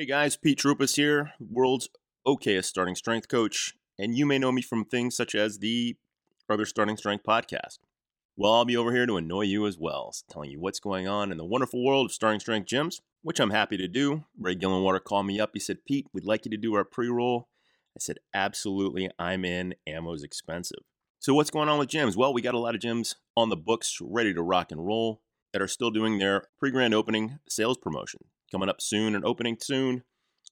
Hey guys, Pete Troupos here, world's okayest starting strength coach, and you may know me from things such as the Other Starting Strength podcast. Well, I'll be over here to annoy you as well, telling you what's going on in the wonderful world of starting strength gyms, which I'm happy to do. Ray Gillenwater called me up. He said, Pete, we'd like you to do our pre roll. I said, absolutely, I'm in. Ammo's expensive. So, what's going on with gyms? Well, we got a lot of gyms on the books ready to rock and roll that are still doing their pre grand opening sales promotion. Coming up soon and opening soon.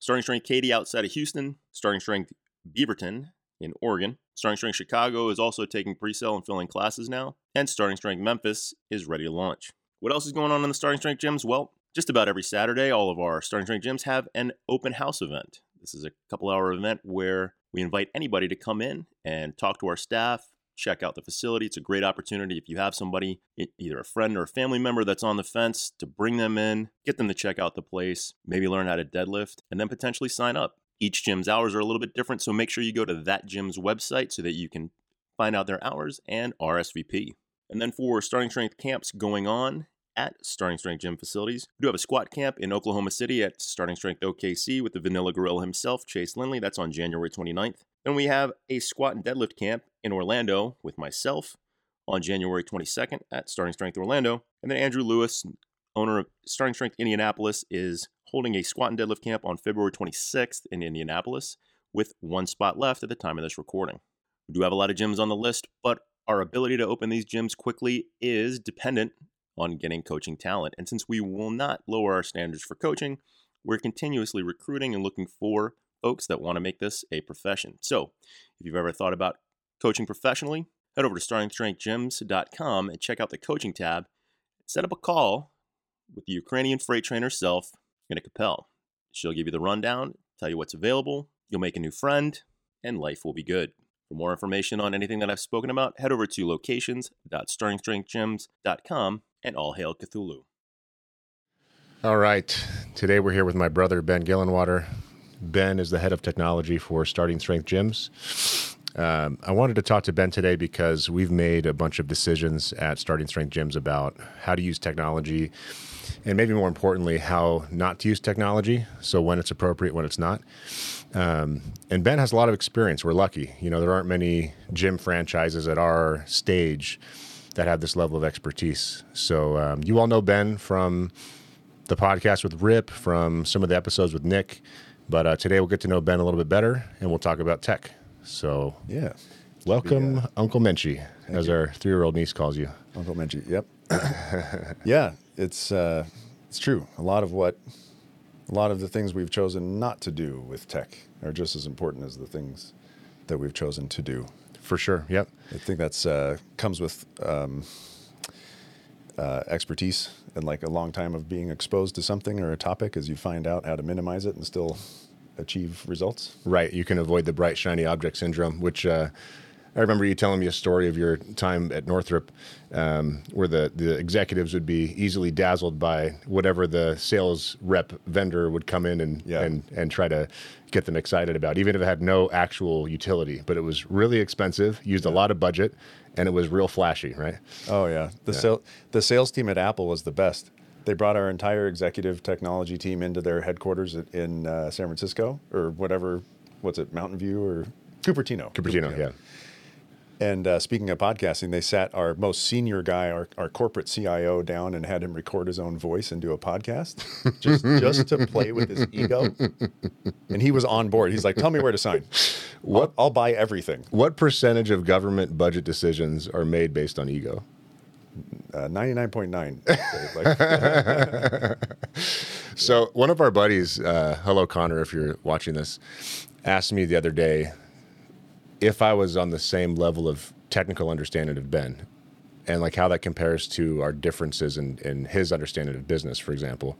Starting Strength Katy outside of Houston, Starting Strength Beaverton in Oregon. Starting Strength Chicago is also taking pre sale and filling classes now. And Starting Strength Memphis is ready to launch. What else is going on in the Starting Strength gyms? Well, just about every Saturday, all of our Starting Strength gyms have an open house event. This is a couple hour event where we invite anybody to come in and talk to our staff, check out the facility. It's a great opportunity if you have somebody, either a friend or a family member that's on the fence, to bring them in, get them to check out the place, maybe learn how to deadlift, and then potentially sign up. Each gym's hours are a little bit different, so make sure you go to that gym's website so that you can find out their hours and RSVP. And then for starting strength camps going on at Starting Strength Gym facilities. We do have a squat camp in Oklahoma City at Starting Strength OKC with the Vanilla Gorilla himself, Chase Lindley. That's on January 29th. Then we have a squat and deadlift camp in Orlando with myself on January 22nd at Starting Strength Orlando. And then Andrew Lewis, owner of Starting Strength Indianapolis, is holding a squat and deadlift camp on February 26th in Indianapolis with one spot left at the time of this recording. We do have a lot of gyms on the list, but our ability to open these gyms quickly is dependent on getting coaching talent. And since we will not lower our standards for coaching, we're continuously recruiting and looking for folks that want to make this a profession. So, if you've ever thought about coaching professionally, head over to startingstrengthgyms.com and check out the coaching tab. Set up a call with the Ukrainian freight trainer self, Gina Capel. She'll give you the rundown, tell you what's available, you'll make a new friend, and life will be good. For more information on anything that I've spoken about, head over to locations.startingstrengthgyms.com and all hail Cthulhu. All right. Today we're here with my brother, Ben Gillenwater. Ben is the head of technology for Starting Strength Gyms. Um, I wanted to talk to Ben today because we've made a bunch of decisions at Starting Strength Gyms about how to use technology and maybe more importantly, how not to use technology. So when it's appropriate, when it's not. Um, and Ben has a lot of experience. We're lucky. You know, there aren't many gym franchises at our stage that have this level of expertise. So um, you all know Ben from the podcast with Rip, from some of the episodes with Nick. But uh, today we'll get to know Ben a little bit better, and we'll talk about tech. So yeah, welcome, be, uh, Uncle Menchie, as you. our three-year-old niece calls you. Uncle Menchie. Yep. yeah, it's uh, it's true. A lot of what, a lot of the things we've chosen not to do with tech are just as important as the things that we've chosen to do for sure. Yep. I think that's uh, comes with um, uh, expertise and like a long time of being exposed to something or a topic as you find out how to minimize it and still achieve results. Right. You can avoid the bright shiny object syndrome, which uh, I remember you telling me a story of your time at Northrop, um, where the, the executives would be easily dazzled by whatever the sales rep vendor would come in and yeah. and and try to get them excited about, even if it had no actual utility. But it was really expensive, used a lot of budget, and it was real flashy, right? Oh yeah, the yeah. the sales team at Apple was the best. They brought our entire executive technology team into their headquarters in uh, San Francisco or whatever. What's it, Mountain View or Cupertino? Cupertino, Cupertino. yeah. And uh, speaking of podcasting, they sat our most senior guy, our, our corporate CIO, down and had him record his own voice and do a podcast just, just to play with his ego. And he was on board. He's like, tell me where to sign. What, I'll, I'll buy everything. What percentage of government budget decisions are made based on ego? Uh, 99.9. so, one of our buddies, uh, hello, Connor, if you're watching this, asked me the other day if I was on the same level of technical understanding of Ben and like how that compares to our differences in, in his understanding of business, for example,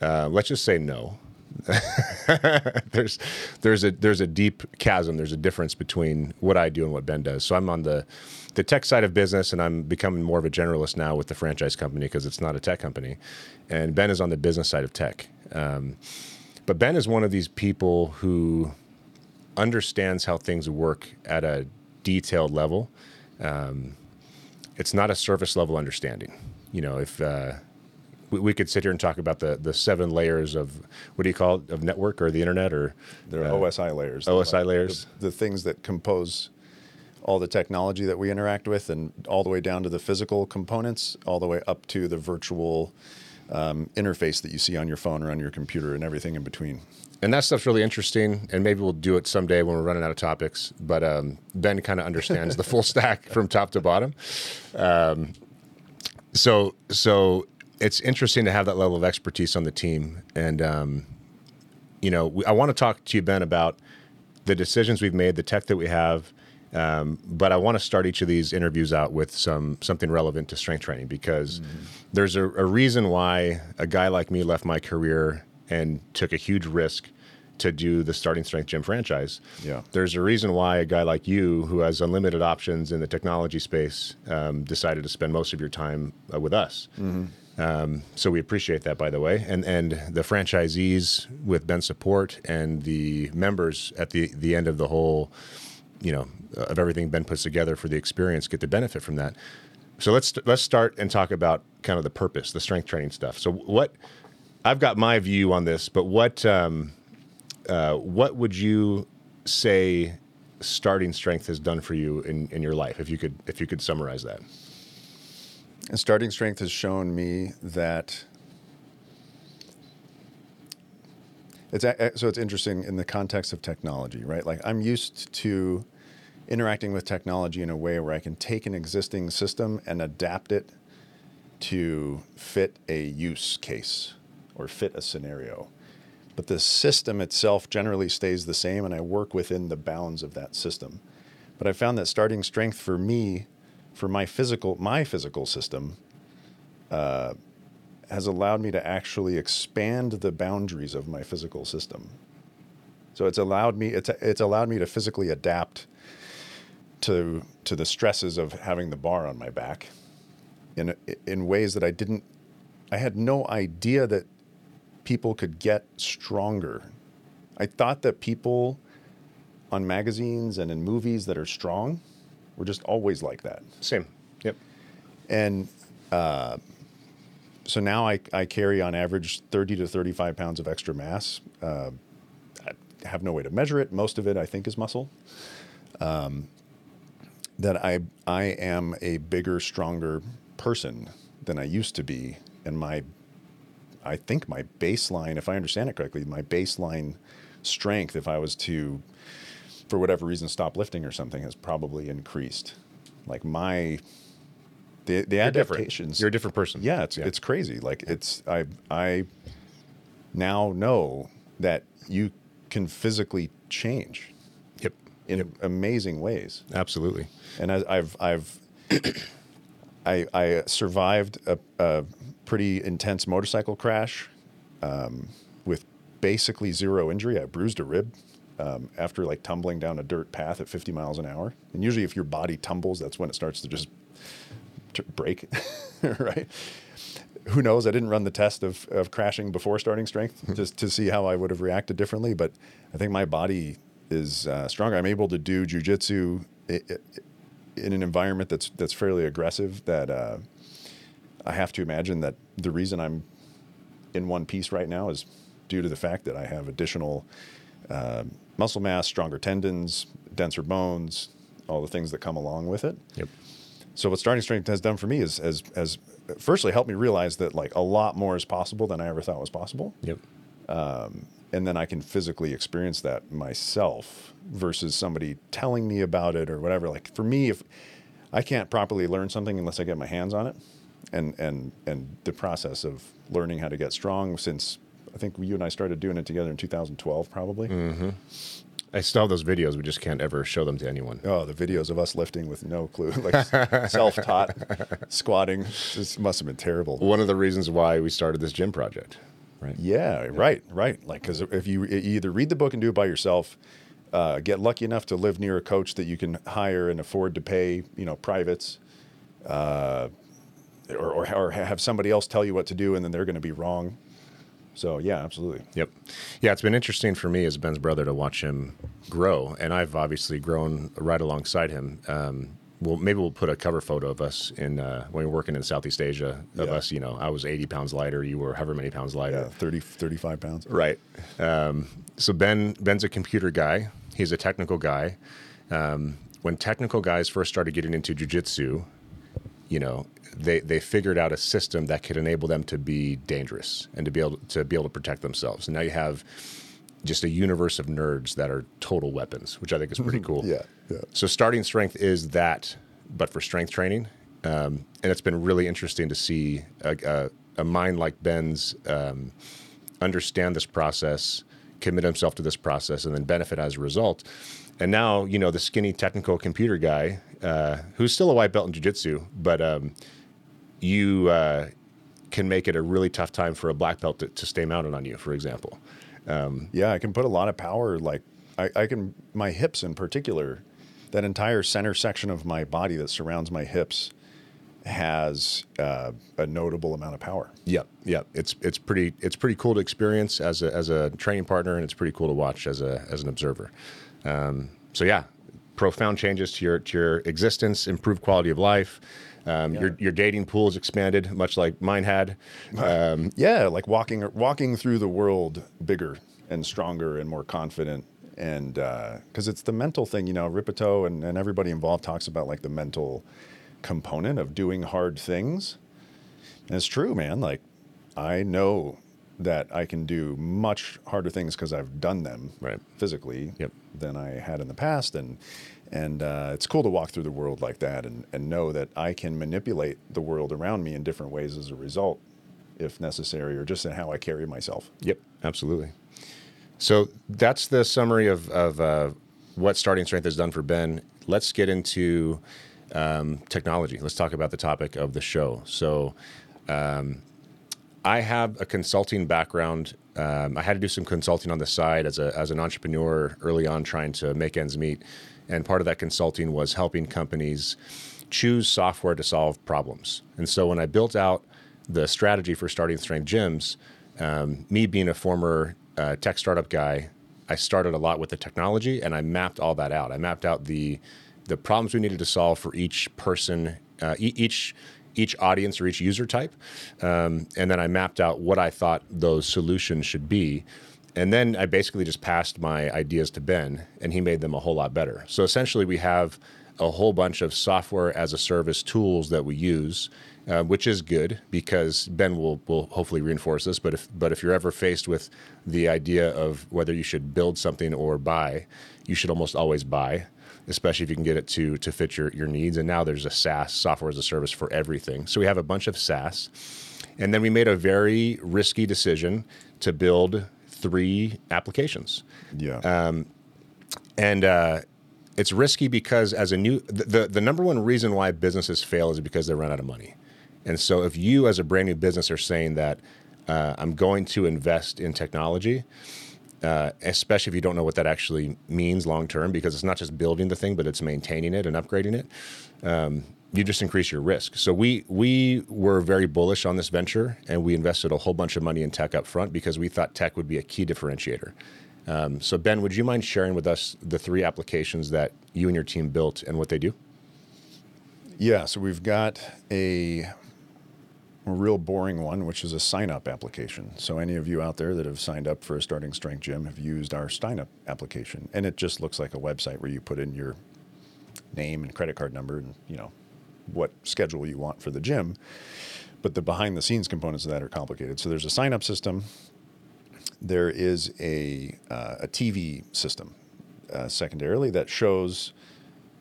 uh, let's just say no. there's there's a there's a deep chasm. There's a difference between what I do and what Ben does. So I'm on the the tech side of business, and I'm becoming more of a generalist now with the franchise company because it's not a tech company, and Ben is on the business side of tech. Um, but Ben is one of these people who understands how things work at a detailed level. Um, it's not a surface level understanding. You know, if uh, we, we could sit here and talk about the the seven layers of what do you call it of network or the internet or They're uh, OSI layers. OSI Like, layers. The, the things that compose all the technology that we interact with, and all the way down to the physical components, all the way up to the virtual um, interface that you see on your phone or on your computer, and everything in between. And that stuff's really interesting. And maybe we'll do it someday when we're running out of topics. But um, Ben kind of understands the full stack from top to bottom. Um, so so it's interesting to have that level of expertise on the team. And um, you know, we, I want to talk to you, Ben, about the decisions we've made, the tech that we have. Um, but I want to start each of these interviews out with some something relevant to strength training because there's a, a reason why a guy like me left my career and took a huge risk to do the starting strength gym franchise. Yeah. There's a reason why a guy like you, who has unlimited options in the technology space, um, decided to spend most of your time uh, with us. Um, so we appreciate that, by the way, and and the franchisees with Ben's support and the members at the the end of the whole, you know, of everything Ben puts together for the experience get to benefit from that. So let's let's start and talk about kind of the purpose, the strength training stuff. So what I've got my view on this, but what um, uh, what would you say starting strength has done for you in, in your life? If you could if you could summarize that. And starting strength has shown me that it's a- so it's interesting in the context of technology, right? Like I'm used to interacting with technology in a way where I can take an existing system and adapt it to fit a use case or fit a scenario. But the system itself generally stays the same, and I work within the bounds of that system. But I found that starting strength for me, for my physical my physical system, uh, has allowed me to actually expand the boundaries of my physical system. So it's allowed me it's it's allowed me to physically adapt to to the stresses of having the bar on my back in in ways that I didn't I had no idea that people could get stronger. I thought that people on magazines and in movies that are strong were just always like that. Same. Yep. And uh, so now I, I carry on average 30 to 35 pounds of extra mass. Uh, I have no way to measure it. Most of it, I think, is muscle. Um, that I, I am a bigger, stronger person than I used to be. And my, I think my baseline, if I understand it correctly, my baseline strength, if I was to, for whatever reason, stop lifting or something, has probably increased. Like my, the, the You're different. adaptations. You're a different person. Yeah, it's it's crazy. Like it's I I now know that you can physically change Yep. in amazing ways. Absolutely. And I, I've I've I I survived a, a pretty intense motorcycle crash um, with basically zero injury. I bruised a rib. Um, after like tumbling down a dirt path at 50 miles an hour, and usually if your body tumbles, that's when it starts to just to break, right? Who knows? I didn't run the test of, of crashing before starting strength just to see how I would have reacted differently. But I think my body is uh, stronger. I'm able to do jujitsu in an environment that's that's fairly aggressive. That uh, I have to imagine that the reason I'm in one piece right now is due to the fact that I have additional uh, muscle mass, stronger tendons, denser bones, all the things that come along with it. Yep. So what starting strength has done for me is has has firstly helped me realize that like a lot more is possible than I ever thought was possible, Yep. Um, and then I can physically experience that myself versus somebody telling me about it or whatever. Like for me, if I can't properly learn something unless I get my hands on it, and and and the process of learning how to get strong since I think you and I started doing it together in 2012 probably. Mm-hmm. I still have those videos. We just can't ever show them to anyone. Oh, the videos of us lifting with no clue, like self-taught squatting, this must have been terrible. One of the reasons why we started this gym project, right? Yeah, right, right. Like, because if you, you either read the book and do it by yourself, uh, get lucky enough to live near a coach that you can hire and afford to pay, you know, privates, uh, or, or or have somebody else tell you what to do, and then they're going to be wrong. So yeah, absolutely. Yep. Yeah, it's been interesting for me as Ben's brother to watch him grow, and I've obviously grown right alongside him. Um, well, maybe we'll put a cover photo of us in uh, when we are working in Southeast Asia. Of Yeah. us, you know, I was 80 pounds lighter. You were however many pounds lighter. Yeah, 30, 35 pounds. Right. Um, so Ben Ben's a computer guy. He's a technical guy. Um, when technical guys first started getting into jujitsu, you know, they they figured out a system that could enable them to be dangerous and to be able to be able to protect themselves. And now you have just a universe of nerds that are total weapons, which I think is pretty cool. Yeah, yeah. So starting strength is that, but for strength training, um, and it's been really interesting to see a, a, a mind like Ben's um, understand this process, commit himself to this process, and then benefit as a result. And now, you know, the skinny technical computer guy, uh, who's still a white belt in jiu-jitsu, but um, you uh, can make it a really tough time for a black belt to, to stay mounted on you, for example. Yeah, I can put a lot of power. Like I, I can, my hips in particular, that entire center section of my body that surrounds my hips has uh, a notable amount of power. Yep, yep. It's it's pretty it's pretty cool to experience as a as a training partner, and it's pretty cool to watch as a as an observer. Um, so yeah, profound changes to your to your existence, improved quality of life. Um, Your your dating pool is expanded, much like mine had. Um, Yeah, like walking walking through the world bigger and stronger and more confident. And because it's the mental thing, you know, Rippetoe and, and everybody involved talks about like the mental component of doing hard things. And it's true, man. Like I know that I can do much harder things because I've done them Right. physically Yep. than I had in the past. And and uh, it's cool to walk through the world like that and, and know that I can manipulate the world around me in different ways as a result, if necessary, or just in how I carry myself. Yep, absolutely. So that's the summary of, of uh, what starting strength has done for Ben. Let's get into um, technology. Let's talk about the topic of the show. So, um, I have a consulting background. Um, I had to do some consulting on the side as, a, as an entrepreneur early on, trying to make ends meet. And part of that consulting was helping companies choose software to solve problems. And so when I built out the strategy for starting strength gyms, um, me being a former uh, tech startup guy, I started a lot with the technology and I mapped all that out. I mapped out the the problems we needed to solve for each person, uh, e- each each audience or each user type, um, and then I mapped out what I thought those solutions should be. And then I basically just passed my ideas to Ben, and he made them a whole lot better. So essentially, we have a whole bunch of software as a service tools that we use, uh, which is good because Ben will will hopefully reinforce this. But if but if you're ever faced with the idea of whether you should build something or buy, you should almost always buy, especially if you can get it to to fit your your needs. And now there's a SaaS software as a service for everything. So we have a bunch of SaaS, and then we made a very risky decision to build three applications Yeah. and uh, it's risky because as a new the, the the number one reason why businesses fail is because they run out of money and so if you as a brand new business are saying that uh, i'm going to invest in technology uh, especially if you don't know what that actually means long term because it's not just building the thing but it's maintaining it and upgrading it um, you just increase your risk so we we were very bullish on this venture and we invested a whole bunch of money in tech up front because we thought tech would be a key differentiator um, so Ben, would you mind sharing with us the three applications that you and your team built and what they do? Yeah, so we've got a, a real boring one, which is a sign up application. So, any of you out there that have signed up for a starting strength gym have used our sign up application. And it just looks like a website where you put in your name and credit card number and, you know, what schedule you want for the gym. But the behind the scenes components of that are complicated. So, there's a sign up system, there is a, uh, a TV system uh, secondarily that shows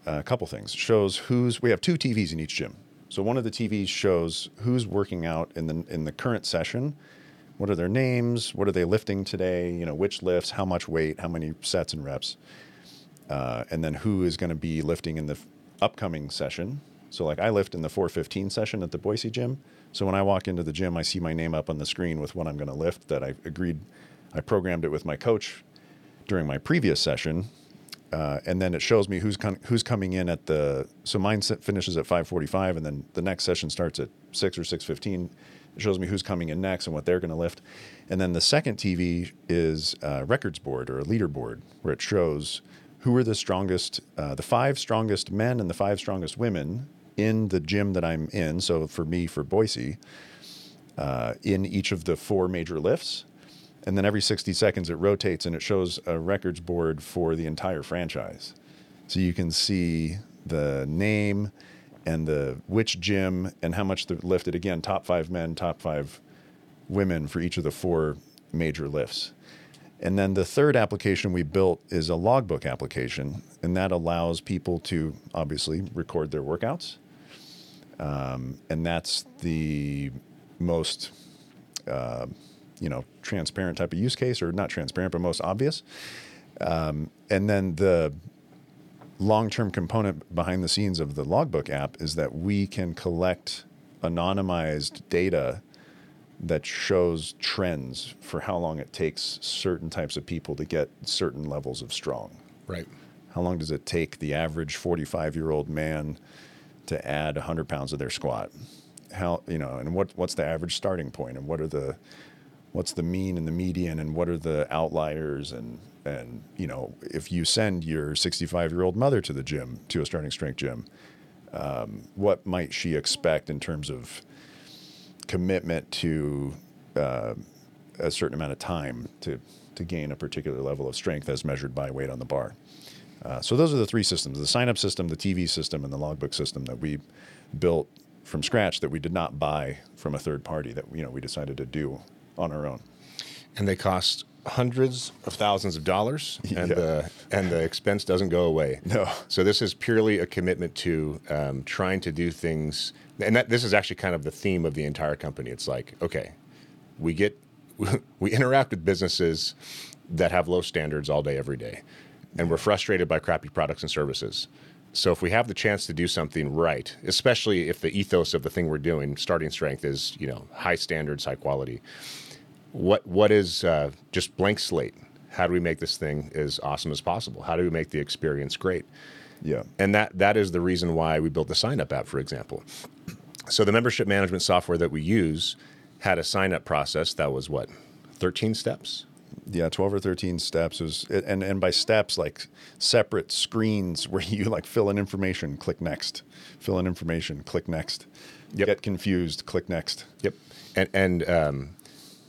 a couple things. It shows who's we have two TVs in each gym. So one of the TVs shows who's working out in the in the current session. What are their names? What are they lifting today? You know, which lifts, how much weight, how many sets and reps, uh, and then who is going to be lifting in the f- upcoming session. So like I lift in the 415 session at the Boise gym. So when I walk into the gym, I see my name up on the screen with what I'm going to lift that I agreed. I programmed it with my coach during my previous session uh, and then it shows me who's con- who's coming in at the so mine finishes at 5:45 and then the next session starts at 6 or 6:15 it shows me who's coming in next and what they're going to lift and then the second TV is a records board or a leaderboard where it shows who are the strongest, uh, the five strongest men and the five strongest women in the gym that I'm in. So for me, for Boise, uh, in each of the four major lifts. And then every 60 seconds, it rotates and it shows a records board for the entire franchise. So you can see the name and the which gym and how much they're lifted. Again, top five men, top five women for each of the four major lifts. And then the third application we built is a logbook application, and that allows people to obviously record their workouts. Um, and that's the most, uh, you know, transparent type of use case, or not transparent, but most obvious. Um, and then the long-term component behind the scenes of the logbook app is that we can collect anonymized data that shows trends for how long it takes certain types of people to get certain levels of strong. Right. How long does it take the average 45 year old man to add 100 pounds of their squat? How, you know, and what, what's the average starting point and what are the, what's the mean and the median and what are the outliers and, and, you know, if you send your 65 year old mother to the gym, to a starting strength gym, um, what might she expect in terms of commitment to uh, a certain amount of time to to gain a particular level of strength as measured by weight on the bar. Uh, so those are the three systems: the sign up system, the TV system, and the logbook system that we built from scratch that we did not buy from a third party that you know we decided to do on our own. And they cost hundreds of thousands of dollars, and Yeah. the and the expense doesn't go away. No. So this is purely a commitment to um, trying to do things, and that this is actually kind of the theme of the entire company. It's like, okay, we get we interact with businesses that have low standards all day, every day, and we're frustrated by crappy products and services. So if we have the chance to do something right, especially if the ethos of the thing we're doing, starting strength, is you know high standards, high quality what what is uh, just blank slate? How do we make this thing as awesome as possible? How do we make the experience great? Yeah. And that that is the reason why we built the sign up app, for example. So the membership management software that we use had a sign up process that was what, 13 steps? Yeah, 12 or 13 steps is and and by steps like separate screens where you like fill in information, click next. Fill in information, click next. Yep. Get confused, click next. Yep. And and um,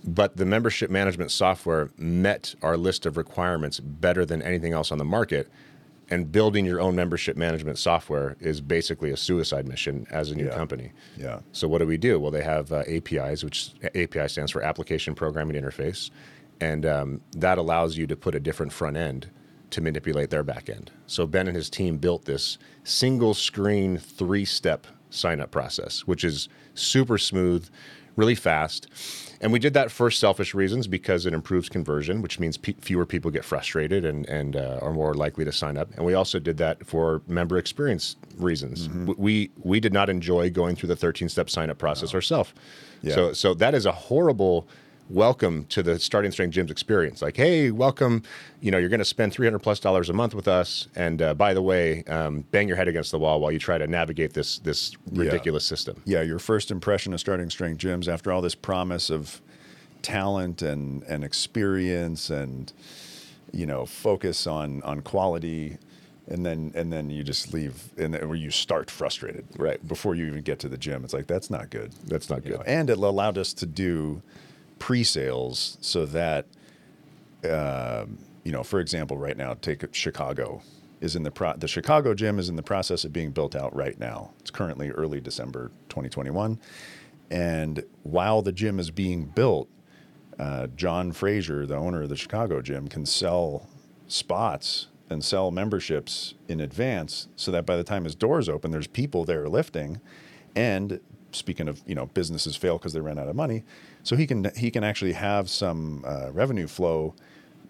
but the membership management software met our list of requirements better than anything else on the market. And building your own membership management software is basically a suicide mission as a new Yeah. company. Yeah. So what do we do? Well, they have uh, APIs, which API stands for Application Programming Interface, and um, that allows you to put a different front end to manipulate their back end. So Ben and his team built this single screen three step sign up process, which is super smooth, really fast. And we did that for selfish reasons because it improves conversion, which means pe- fewer people get frustrated and, and uh, are more likely to sign up. And we also did that for member experience reasons. W- We, we did not enjoy going through the 13 step sign up process ourselves. Yeah. So, so that is a horrible welcome to the starting strength gyms experience. Like hey welcome. You know you're going to spend 300 plus dollars a month with us and uh, by the way um, bang your head against the wall while you try to navigate this this ridiculous system. Yeah, your first impression of starting strength gyms after all this promise of talent and and experience and you know focus on on quality and then and then you just leave and then, where you start frustrated Right. before you even get to the gym. It's like that's not good. That's not you good. know, and it allowed us to do pre-sales so that um, you know for example right now take chicago is in the pro- the chicago gym is in the process of being built out right now. It's currently early december 2021 and while the gym is being built uh, john Fraser, the owner of the chicago gym can sell spots and sell memberships in advance so that by the time his doors open there's people there lifting. And speaking of you know businesses fail because they ran out of money so he can he can actually have some uh, revenue flow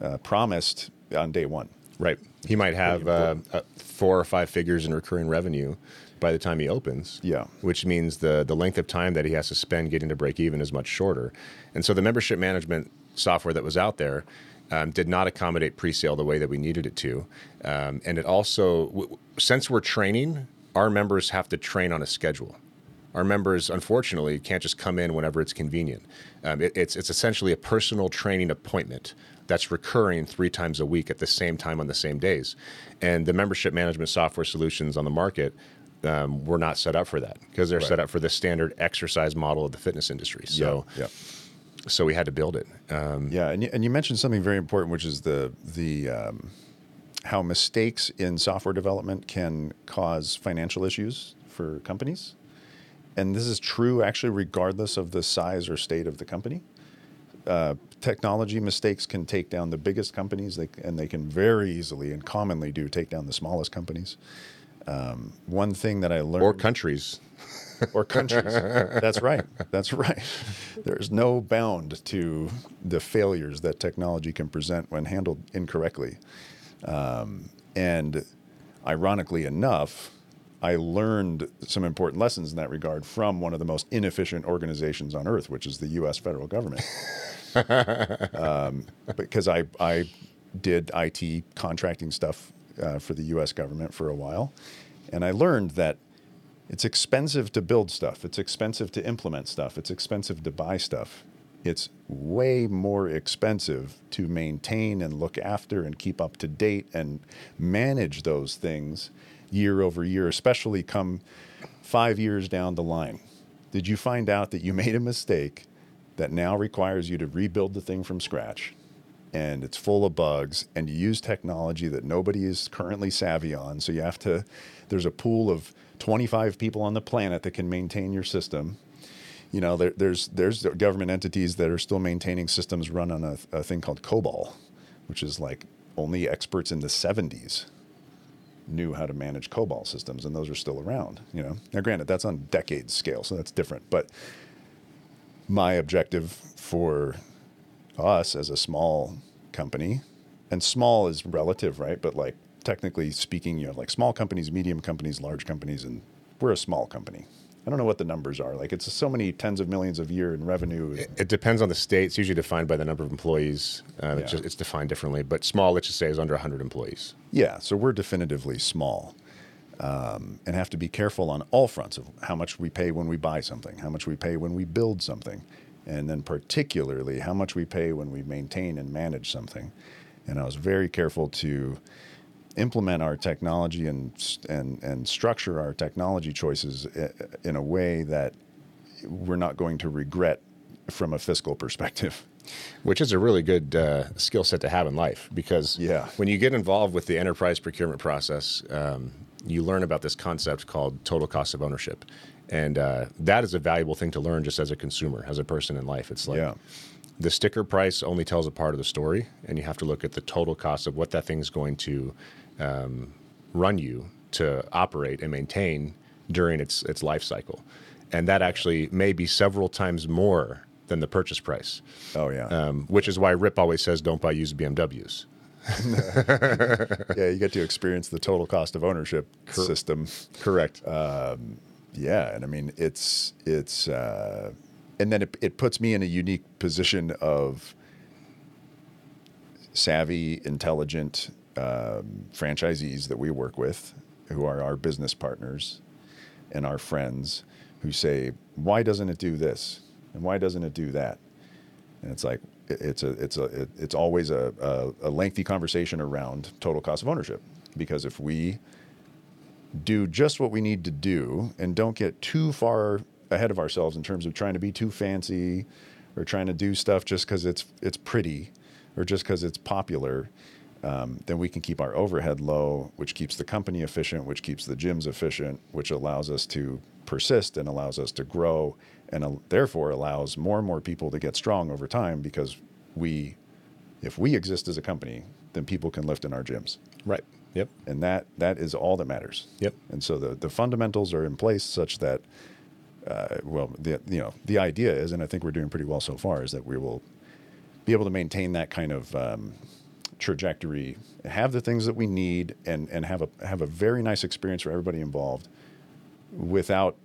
uh, promised on day one. Right. He might have uh, uh, four or five figures in recurring revenue by the time he opens. Yeah. which means the the length of time that he has to spend getting to break even is much shorter. And so the membership management software that was out there um, did not accommodate pre-sale the way that we needed it to. Um, and it also w- since we're training our members have to train on a schedule Our members, unfortunately, can't just come in whenever it's convenient. Um, it, it's it's essentially a personal training appointment that's recurring three times a week at the same time on the same days. And the membership management software solutions on the market um, were not set up for that because they're Right. set up for the standard exercise model of the fitness industry. So, yeah. so we had to build it. Um, Yeah, and you, and you mentioned something very important, which is the the um, how mistakes in software development can cause financial issues for companies, and this is true actually regardless of the size or state of the company. Uh, technology mistakes can take down the biggest companies, they, and they can very easily and commonly do take down the smallest companies. Um, one thing that I learned, or countries. or countries. That's right. That's right. There's no bound to the failures that technology can present when handled incorrectly. Um, and ironically enough, I learned some important lessons in that regard from one of the most inefficient organizations on earth, which is the U.S. federal government. um, because I, I did IT contracting stuff uh, for the U.S. government for a while, and I learned that it's expensive to build stuff. It's expensive to implement stuff. It's expensive to buy stuff. It's way more expensive to maintain and look after and keep up to date and manage those things year over year, especially come five years down the line. Did you find out that you made a mistake that now requires you to rebuild the thing from scratch? and it's full of bugs and you use technology that nobody is currently savvy on so you have to there's a pool of 25 people on the planet that can maintain your system you know there, there's there's government entities that are still maintaining systems run on a, a thing called cobol which is like only experts in the 70s knew how to manage cobol systems and those are still around you know now granted that's on decades scale so that's different but my objective for us as a small company, and small is relative, right? But like technically speaking, you have like small companies, medium companies, large companies, and we're a small company. I don't know what the numbers are. Like it's so many tens of millions of year in revenue. It depends on the state. It's usually defined by the number of employees. Uh, it's, just, it's defined differently, but small, let's just say, is under 100 employees. Yeah, so we're definitively small um, and have to be careful on all fronts of how much we pay when we buy something, how much we pay when we build something, and then particularly how much we pay when we maintain and manage something. And I was very careful to implement our technology and and and structure our technology choices in a way that we're not going to regret from a fiscal perspective. which is a really good uh, skill set to have in life because Yeah. when you get involved with the enterprise procurement process, um, you learn about this concept called total cost of ownership. And uh, that is a valuable thing to learn just as a consumer, as a person in life. It's like Yeah. the sticker price only tells a part of the story, and you have to look at the total cost of what that thing's going to um, run you to operate and maintain during its its life cycle. And that actually may be several times more than the purchase price Oh yeah. um, which is why Rip always says don't buy used BMWs. yeah, you get to experience the total cost of ownership system. Correct. Yeah, and I mean it's it's uh, and then it, it puts me in a unique position of savvy, intelligent um, franchisees that we work with, who are our business partners and our friends, who say, "Why doesn't it do this? And why doesn't it do that?" And it's like it's a it's a it, it's always a, a a lengthy conversation around total cost of ownership because if we do just what we need to do and don't get too far ahead of ourselves in terms of trying to be too fancy or trying to do stuff just because it's it's pretty or just because it's popular um, then we can keep our overhead low which keeps the company efficient which keeps the gyms efficient which allows us to persist and allows us to grow and uh, therefore allows more and more people to get strong over time because we if we exist as a company then people can lift in our gyms right. Yep. and that that is all that matters. Yep. And so the the fundamentals are in place such that, uh, well, the you know the idea is, and I think we're doing pretty well so far, is that we will be able to maintain that kind of um, trajectory, have the things that we need, and and have a have a very nice experience for everybody involved, without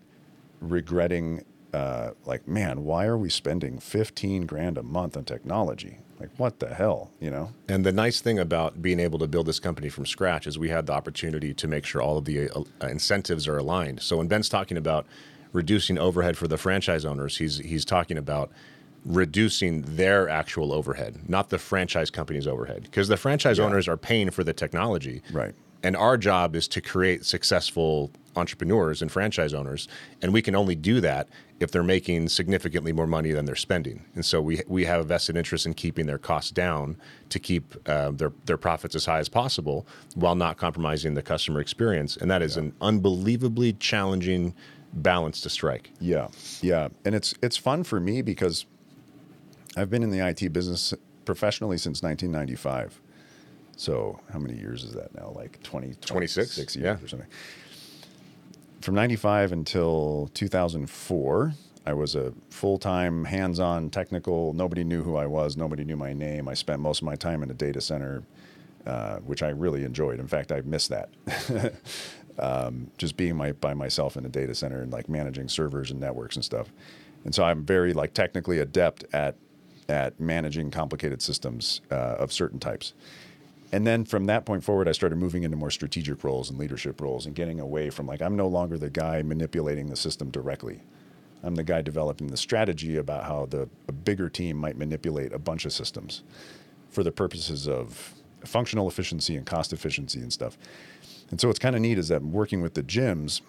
regretting. Uh, like, man, why are we spending 15 grand a month on technology? Like, what the hell, you know? And the nice thing about being able to build this company from scratch is we had the opportunity to make sure all of the uh, incentives are aligned. So when Ben's talking about reducing overhead for the franchise owners. He's he's talking about reducing their actual overhead, not the franchise company's overhead, because the franchise Yeah. owners are paying for the technology. Right. And our job is to create successful entrepreneurs and franchise owners, and we can only do that if they're making significantly more money than they're spending. And so we we have a vested interest in keeping their costs down to keep uh, their their profits as high as possible while not compromising the customer experience. And that is an unbelievably challenging balance to strike. Yeah, yeah, and it's it's fun for me because I've been in the IT business professionally since 1995. So how many years is that now? Like 20, 26, six yeah. years or something. From 95 until 2004, I was a full time, hands on technical. Nobody knew who I was. Nobody knew my name. I spent most of my time in a data center, uh, which I really enjoyed. In fact, I miss that. um, just being my, by myself in a data center and like managing servers and networks and stuff. And so I'm very like technically adept at at managing complicated systems uh, of certain types. And then from that point forward, I started moving into more strategic roles and leadership roles and getting away from like, I'm no longer the guy manipulating the system directly. I'm the guy developing the strategy about how the a bigger team might manipulate a bunch of systems for the purposes of functional efficiency and cost efficiency and stuff. And so what's kind of neat is that working with the gyms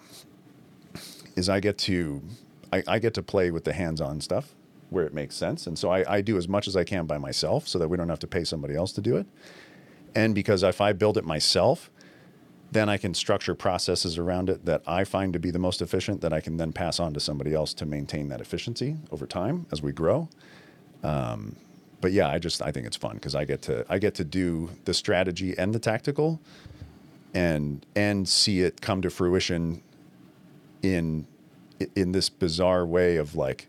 is I get to I, I get to play with the hands-on stuff where it makes sense. And so I, I do as much as I can by myself so that we don't have to pay somebody else to do it. And because if I build it myself, then I can structure processes around it that I find to be the most efficient that I can then pass on to somebody else to maintain that efficiency over time as we grow. Um, but yeah, I just I think it's fun because I get to I get to do the strategy and the tactical, and and see it come to fruition in in this bizarre way of like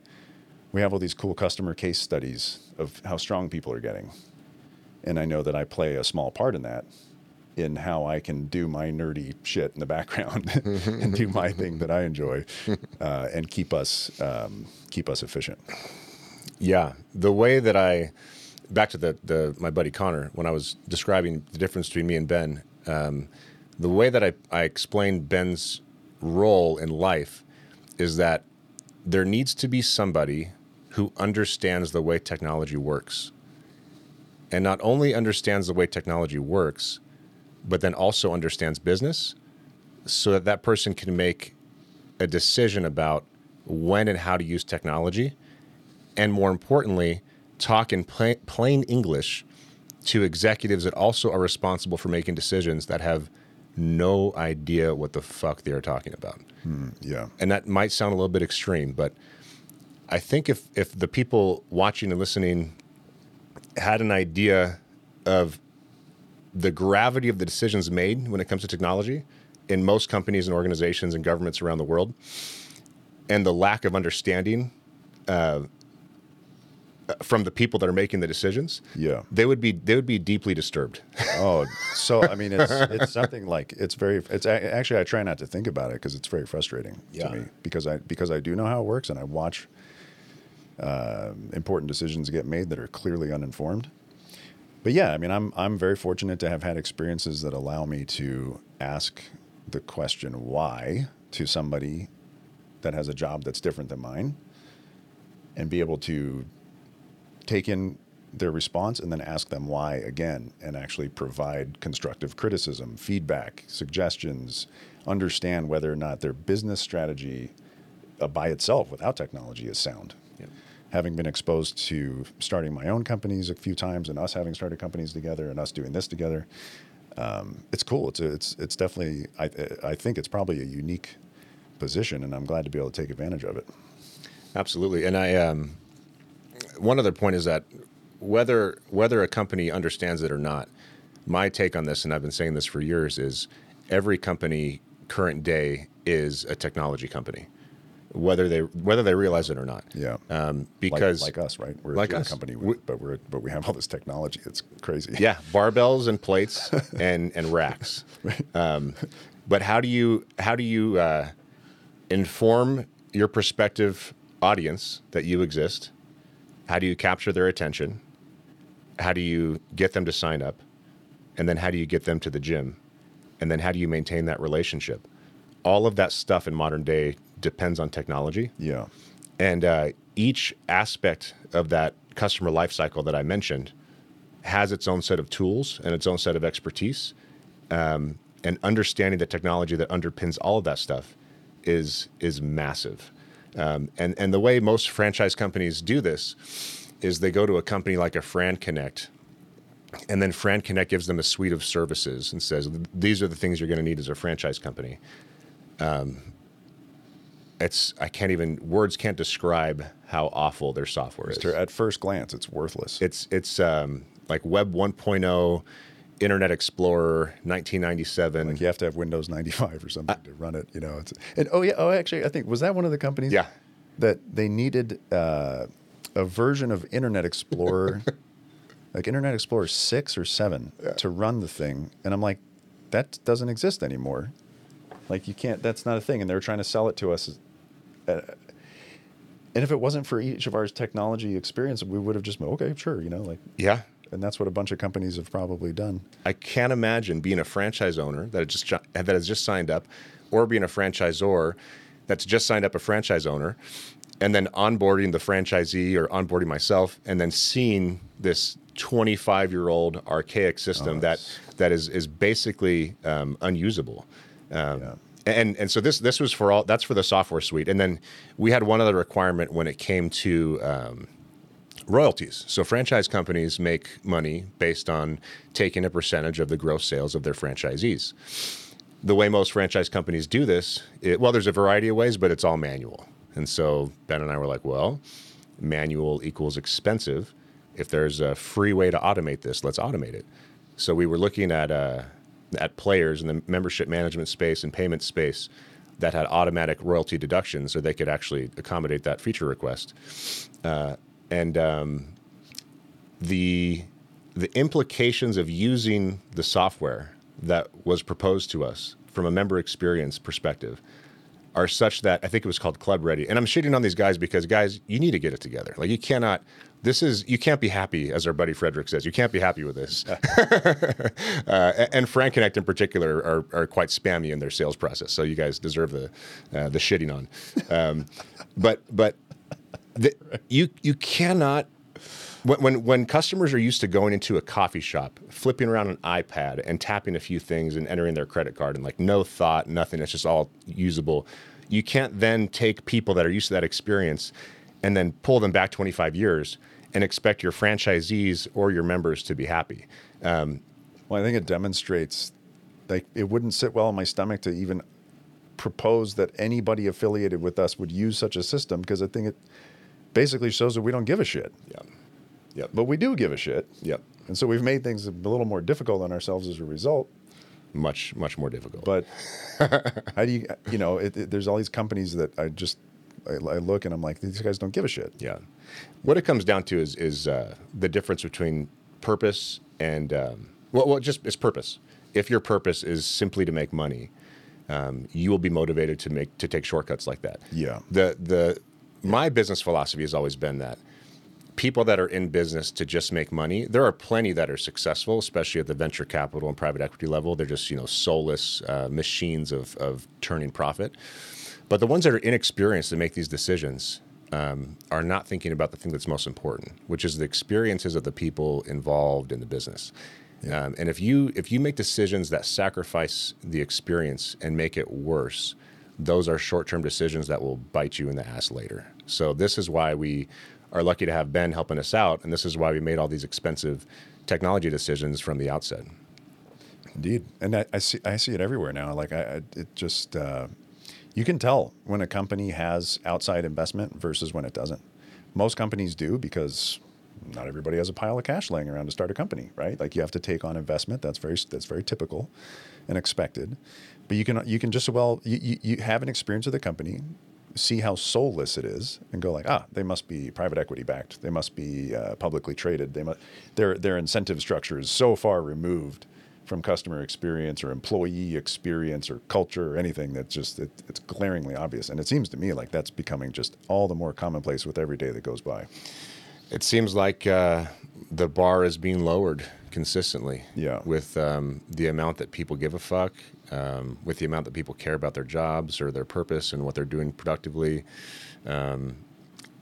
we have all these cool customer case studies of how strong people are getting. And i know that i play a small part in that in how i can do my nerdy shit in the background and do my thing that i enjoy uh, and keep us um, keep us efficient. Yeah, the way that I back to the the my buddy Connor when I was describing the difference between me and Ben, um, the way that I I explained Ben's role in life is that there needs to be somebody who understands the way technology works, and not only understands the way technology works, but then also understands business, so that that person can make a decision about when and how to use technology and more importantly, talk in pla- plain English to executives that also are responsible for making decisions that have no idea what the fuck they are talking about. Hmm, yeah And that might sound a little bit extreme, but I think if if the people watching and listening had an idea of the gravity of the decisions made when it comes to technology in most companies and organizations and governments around the world, and the lack of understanding uh, from the people that are making the decisions, Yeah. they would be they would be deeply disturbed. Oh, so I mean, it's it's something like it's very. It's actually I try not to think about it because it's very frustrating Yeah. to me because I because I do know how it works and I watch uh, important decisions get made that are clearly uninformed. But yeah, I mean, I'm I'm very fortunate to have had experiences that allow me to ask the question why to somebody that has a job that's different than mine, and be able to take in their response and then ask them why again and actually provide constructive criticism, feedback, suggestions, understand whether or not their business strategy uh, by itself without technology is sound. Having been exposed to starting my own companies a few times and us having started companies together and us doing this together, um, it's cool. It's it's it's definitely I I think it's probably a unique position and I'm glad to be able to take advantage of it. Absolutely, and I um, one other point is that whether whether a company understands it or not, my take on this, and I've been saying this for years, is every company current day is a technology company, whether they whether they realize it or not. Yeah. um, Like- because like, us, right? We're like a us. company, We- but we're but we have all this technology. It's crazy. yeah, barbells and plates and and racks. Um, but how do you how do you uh, inform your prospective audience that you exist? How do you capture their attention? How do you get them to sign up? And then how do you get them to the gym? And then how do you maintain that relationship? All of that stuff in modern day depends on technology. Yeah. And uh, each aspect of that customer lifecycle that I mentioned has its own set of tools and its own set of expertise. Um, and understanding the technology that underpins all of that stuff is is massive. Um, and and the way most franchise companies do this is they go to a company like a FranConnect, and then FranConnect gives them a suite of services and says these are the things you're going to need as a franchise company. Um, it's I can't even words can't describe how awful their software is. At first glance, it's worthless. It's it's um, like Web 1.0, Internet Explorer, 1997. Like you have to have Windows 95 or something uh, to run it. You know. It's, and oh yeah, oh actually, I think was that one of the companies. Yeah. That they needed uh, a version of Internet Explorer, like Internet Explorer six or seven, yeah. to run the thing, and I'm like, that doesn't exist anymore. Like you can't. That's not a thing, and they were trying to sell it to us and if it wasn't for each of our technology experience, we would have just been, okay, sure, you know, like yeah. And that's what a bunch of companies have probably done. I can't imagine being a franchise owner that just that has just signed up, or being a franchisor that's just signed up a franchise owner, and then onboarding the franchisee or onboarding myself, and then seeing this 25 year old archaic system oh, that that is is basically um, unusable. Um, yeah and and so this this was for all that's for the software suite. And then we had one other requirement when it came to um, royalties. So franchise companies make money based on taking a percentage of the gross sales of their franchisees. The way most franchise companies do this it, well there's a variety of ways but it's all manual. And so ben and i were like well manual equals expensive. If there's a free way to automate this let's automate it. So we were looking at uh, at players in the membership management space and payment space that had automatic royalty deductions, so they could actually accommodate that feature request. Uh, and um, the the implications of using the software that was proposed to us from a member experience perspective are such that I think it was called ClubReady. And I'm shitting on these guys because guys, you need to get it together. Like you cannot this is you can't be happy, as our buddy Frederick says. You can't be happy with this. uh, and FranConnect in particular are, are quite spammy in their sales process. So you guys deserve the uh, the shitting on. Um, but but the, you you cannot when, when, when customers are used to going into a coffee shop, flipping around an iPad and tapping a few things and entering their credit card and like no thought, nothing, it's just all usable. You can't then take people that are used to that experience and then pull them back 25 years and expect your franchisees or your members to be happy. Um, well, I think it demonstrates like it wouldn't sit well in my stomach to even propose that anybody affiliated with us would use such a system because I think it basically shows that we don't give a shit. Yeah. Yep. But we do give a shit. Yep. And so we've made things a little more difficult on ourselves as a result. Much, much more difficult. But how do you, you know, it, it, there's all these companies that I just, I, I, look and I'm like, these guys don't give a shit. Yeah. What it comes down to is is uh, the difference between purpose and um, well, well, just it's purpose. If your purpose is simply to make money, um, you will be motivated to make to take shortcuts like that. Yeah. The the my business philosophy has always been that people that are in business to just make money, there are plenty that are successful, especially at the venture capital and private equity level. They're just you know soulless uh, machines of of turning profit. But the ones that are inexperienced to make these decisions, um, are not thinking about the thing that's most important, which is the experiences of the people involved in the business. Yeah. Um, and if you if you make decisions that sacrifice the experience and make it worse, those are short-term decisions that will bite you in the ass later. So this is why we are lucky to have Ben helping us out, and this is why we made all these expensive technology decisions from the outset. Indeed, and I, I see I see it everywhere now. Like I, I it just. Uh, you can tell when a company has outside investment versus when it doesn't. Most companies do because not everybody has a pile of cash laying around to start a company, right? Like you have to take on investment. That's very that's very typical and expected. But you can you can just well you, you, you have an experience with the company, see how soulless it is, and go like ah they must be private equity backed. They must be uh, publicly traded. They must their their incentive structure is so far removed from customer experience or employee experience or culture or anything that's just it, it's glaringly obvious and it seems to me like that's becoming just all the more commonplace with every day that goes by it seems like uh, the bar is being lowered consistently. Yeah. With um, the amount that people give a fuck, um, with the amount that people care about their jobs or their purpose and what they're doing productively. Um,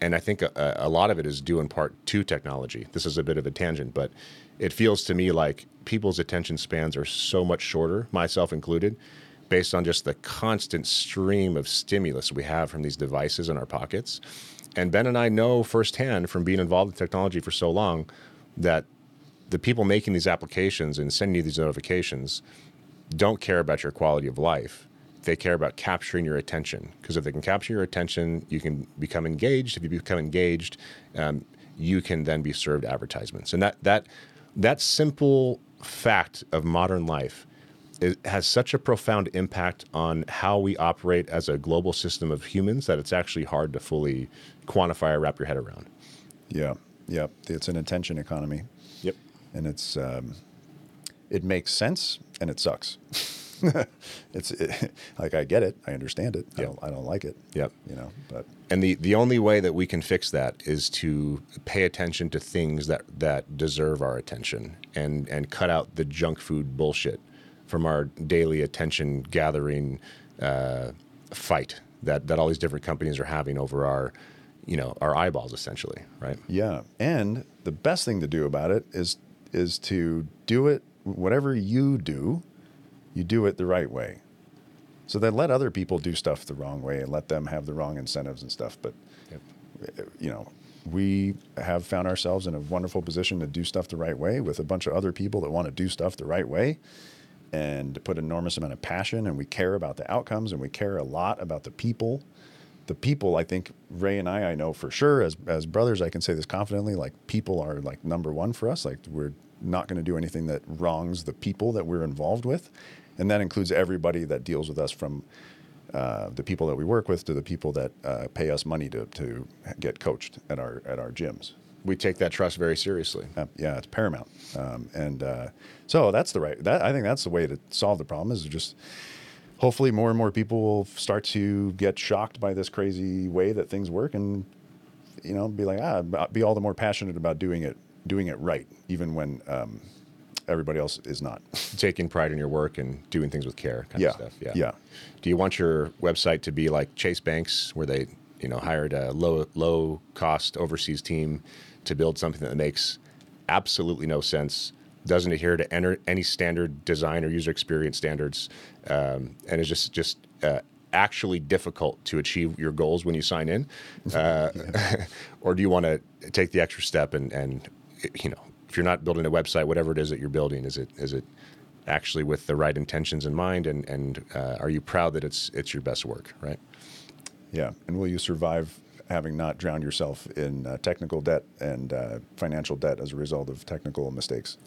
and I think a, a lot of it is due in part to technology. This is a bit of a tangent, but it feels to me like people's attention spans are so much shorter, myself included, based on just the constant stream of stimulus we have from these devices in our pockets. And Ben and I know firsthand from being involved in technology for so long that the people making these applications and sending you these notifications don't care about your quality of life. They care about capturing your attention because if they can capture your attention, you can become engaged. If you become engaged, um, you can then be served advertisements. And that that that simple fact of modern life it has such a profound impact on how we operate as a global system of humans that it's actually hard to fully quantify or wrap your head around. Yeah, yeah. It's an attention economy. Yep. And it's um, it makes sense and it sucks. it's it, like I get it, I understand it. I, don't, I don't like it. Yep. You know, but And the, the only way that we can fix that is to pay attention to things that, that deserve our attention and, and cut out the junk food bullshit from our daily attention gathering uh, fight that, that all these different companies are having over our, you know, our eyeballs essentially, right? yeah. And the best thing to do about it is is to do it whatever you do, you do it the right way. So then let other people do stuff the wrong way and let them have the wrong incentives and stuff. But you know, we have found ourselves in a wonderful position to do stuff the right way with a bunch of other people that want to do stuff the right way and put enormous amount of passion and we care about the outcomes and we care a lot about the people. The people, I think Ray and I, I know for sure as as brothers, I can say this confidently. Like people are like number one for us. Like we're not going to do anything that wrongs the people that we're involved with, and that includes everybody that deals with us from uh, the people that we work with to the people that uh, pay us money to, to get coached at our at our gyms. We take that trust very seriously. Uh, yeah, it's paramount. Um, and uh, so that's the right. That I think that's the way to solve the problem is just hopefully more and more people will start to get shocked by this crazy way that things work and you know be like ah be all the more passionate about doing it doing it right even when um, everybody else is not. Taking pride in your work and doing things with care kind Yeah, of stuff. Yeah. yeah. Do you want your website to be like Chase Banks, where they, you know, hired a low low cost overseas team to build something that makes absolutely no sense, doesn't adhere to enter any standard design or user experience standards, um, and is just just uh, actually difficult to achieve your goals when you sign in, uh, or do you want to take the extra step and and you know if you're not building a website, whatever it is that you're building, is it is it actually with the right intentions in mind, and and uh, are you proud that it's it's your best work, right? Yeah, and will you survive having not drowned yourself in uh, technical debt and uh, financial debt as a result of technical mistakes?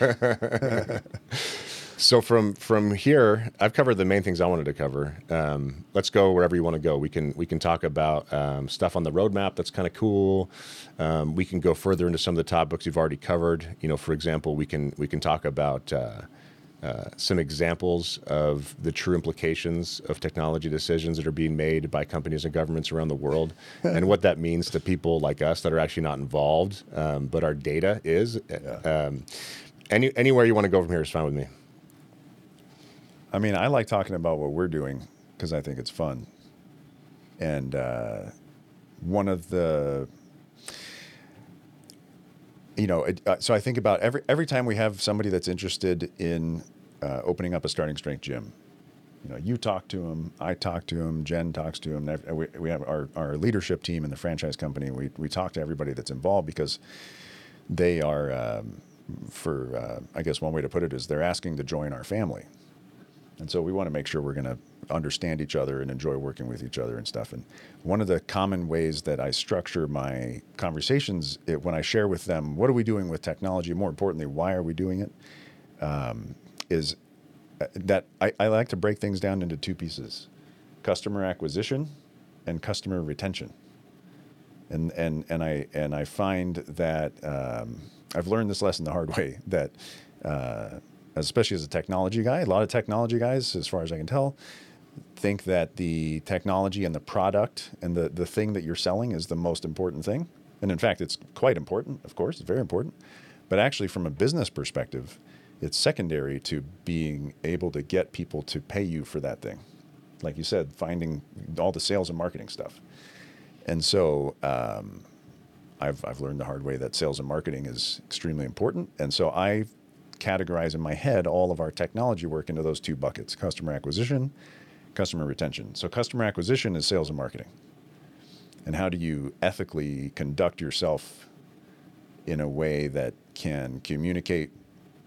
So from from here, I've covered the main things I wanted to cover. Um, let's go wherever you want to go. We can we can talk about um, stuff on the roadmap that's kind of cool. Um, we can go further into some of the topics you've already covered. You know, for example, we can we can talk about. Uh, uh, some examples of the true implications of technology decisions that are being made by companies and governments around the world, and what that means to people like us that are actually not involved, um, but our data is. Um, any anywhere you want to go from here is fine with me. I mean, I like talking about what we're doing because I think it's fun. And uh, one of the, you know, it, uh, so I think about every every time we have somebody that's interested in uh, opening up a starting strength gym. You know, you talk to them, I talk to them, Jen talks to them. We, we have our, our leadership team in the franchise company. We, we talk to everybody that's involved because they are, um, for uh, I guess one way to put it is they're asking to join our family. And so we want to make sure we're going to understand each other and enjoy working with each other and stuff. And one of the common ways that I structure my conversations it, when I share with them, what are we doing with technology? More importantly, why are we doing it? Um, is uh, that I, I like to break things down into two pieces customer acquisition and customer retention. And, and, and, I, and I find that um, I've learned this lesson the hard way that uh, especially as a technology guy, a lot of technology guys, as far as I can tell, think that the technology and the product and the, the thing that you're selling is the most important thing. And in fact, it's quite important, of course, it's very important. But actually, from a business perspective, it's secondary to being able to get people to pay you for that thing. Like you said, finding all the sales and marketing stuff. And so um, I've, I've learned the hard way that sales and marketing is extremely important. And so I categorize in my head all of our technology work into those two buckets customer acquisition, customer retention. So, customer acquisition is sales and marketing. And how do you ethically conduct yourself in a way that can communicate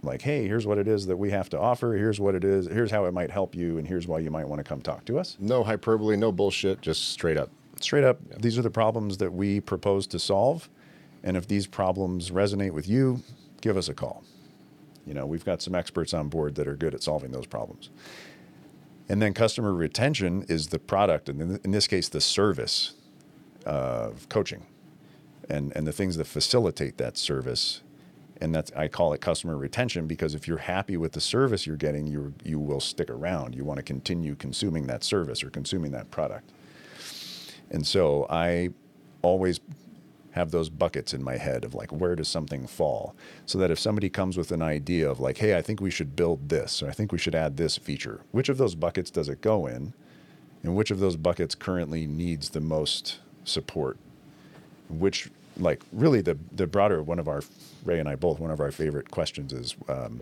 like, hey, here's what it is that we have to offer. Here's what it is. Here's how it might help you. And here's why you might want to come talk to us. No hyperbole, no bullshit, just straight up. Straight up, these are the problems that we propose to solve. And if these problems resonate with you, give us a call. You know, we've got some experts on board that are good at solving those problems. And then customer retention is the product, and in, this case, the service of coaching and, and the things that facilitate that service. And that's I call it customer retention because if you're happy with the service you're getting, you you will stick around. You want to continue consuming that service or consuming that product. And so I always have those buckets in my head of like where does something fall? So that if somebody comes with an idea of like hey i think we should build this or i think we should add this feature which of those buckets does it go in? And which of those buckets currently needs the most support? Which like really the the broader one of our ray and i both one of our favorite questions is um,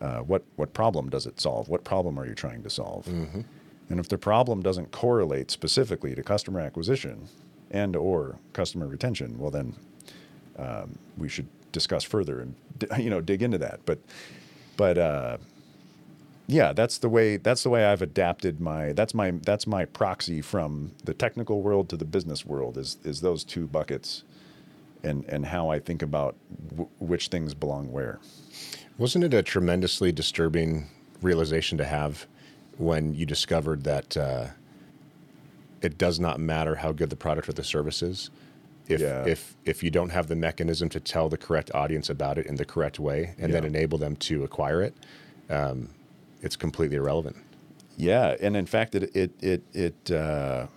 uh, what what problem does it solve? What problem are you trying to solve? Mm-hmm. and if the problem doesn't correlate specifically to customer acquisition and or customer retention, well then um, we should discuss further and you know dig into that. But but uh, yeah, that's the way that's the way I've adapted my that's my that's my proxy from the technical world to the business world is is those two buckets, and and how I think about w- which things belong where. Wasn't it a tremendously disturbing realization to have when you discovered that? Uh, it does not matter how good the product or the service is. If, yeah. if if you don't have the mechanism to tell the correct audience about it in the correct way and yeah. then enable them to acquire it, um, it's completely irrelevant. Yeah, and in fact, it it it, it uh,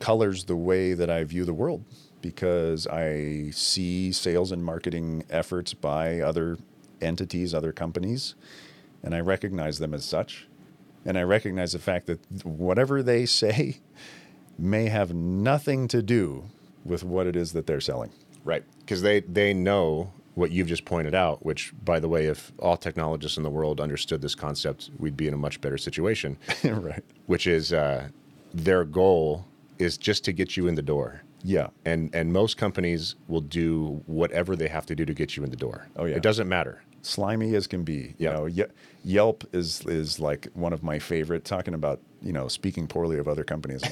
colors the way that I view the world because I see sales and marketing efforts by other entities, other companies, and I recognize them as such. And I recognize the fact that whatever they say may have nothing to do with what it is that they're selling. Right. Because they, they know what you've just pointed out, which, by the way, if all technologists in the world understood this concept, we'd be in a much better situation. right. Which is uh, their goal is just to get you in the door. Yeah. And and most companies will do whatever they have to do to get you in the door. Oh yeah. It doesn't matter slimy as can be. You know, Yelp is is like one of my favorite. Talking about you know speaking poorly of other companies.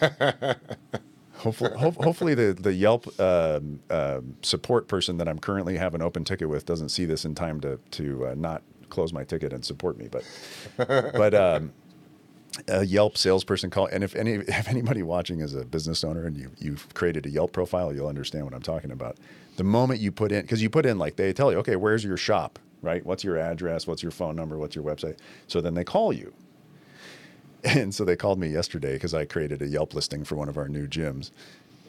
hopefully, ho- hopefully the the Yelp uh, uh, support person that I'm currently have an open ticket with doesn't see this in time to to uh, not close my ticket and support me. But but um, a Yelp salesperson call, and if any if anybody watching is a business owner and you you've created a Yelp profile, you'll understand what I'm talking about. The moment you put in, because you put in like they tell you, okay, where's your shop, right? What's your address? What's your phone number? What's your website? So then they call you, and so they called me yesterday because I created a Yelp listing for one of our new gyms,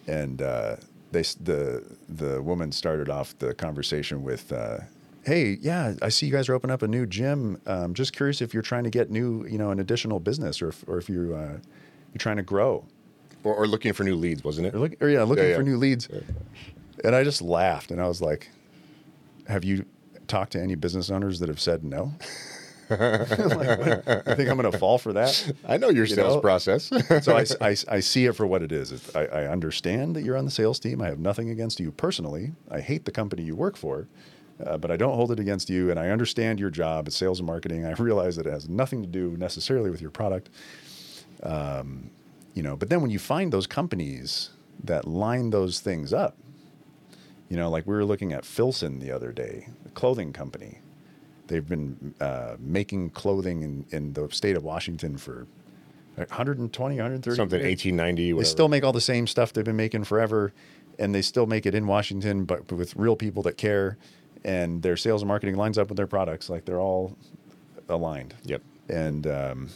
and uh, they the the woman started off the conversation with. Uh, hey, yeah, I see you guys are opening up a new gym. Um, just curious if you're trying to get new, you know, an additional business, or if, or if you uh, you're trying to grow, or, or, looking for new leads, wasn't it? Or, look, or yeah, looking yeah, yeah. for new leads. Yeah. And I just laughed, and I was like, "Have you talked to any business owners that have said no?" like, I think I'm going to fall for that. I know your you sales know? process. so I, I, I, see it for what it is. I, I understand that you're on the sales team. I have nothing against you personally. I hate the company you work for uh, but I don't hold it against you. And I understand your job as sales and marketing. I realize that it has nothing to do necessarily with your product. Um, you know, but then when you find those companies that line those things up, you know, like we were looking at Filson the other day, a clothing company. They've been uh, making clothing in, in the state of Washington for 120, 130 something, 1890. Whatever. They still make all the same stuff they've been making forever, and they still make it in Washington, but with real people that care and their sales and marketing lines up with their products. Like they're all aligned. Yep. And um,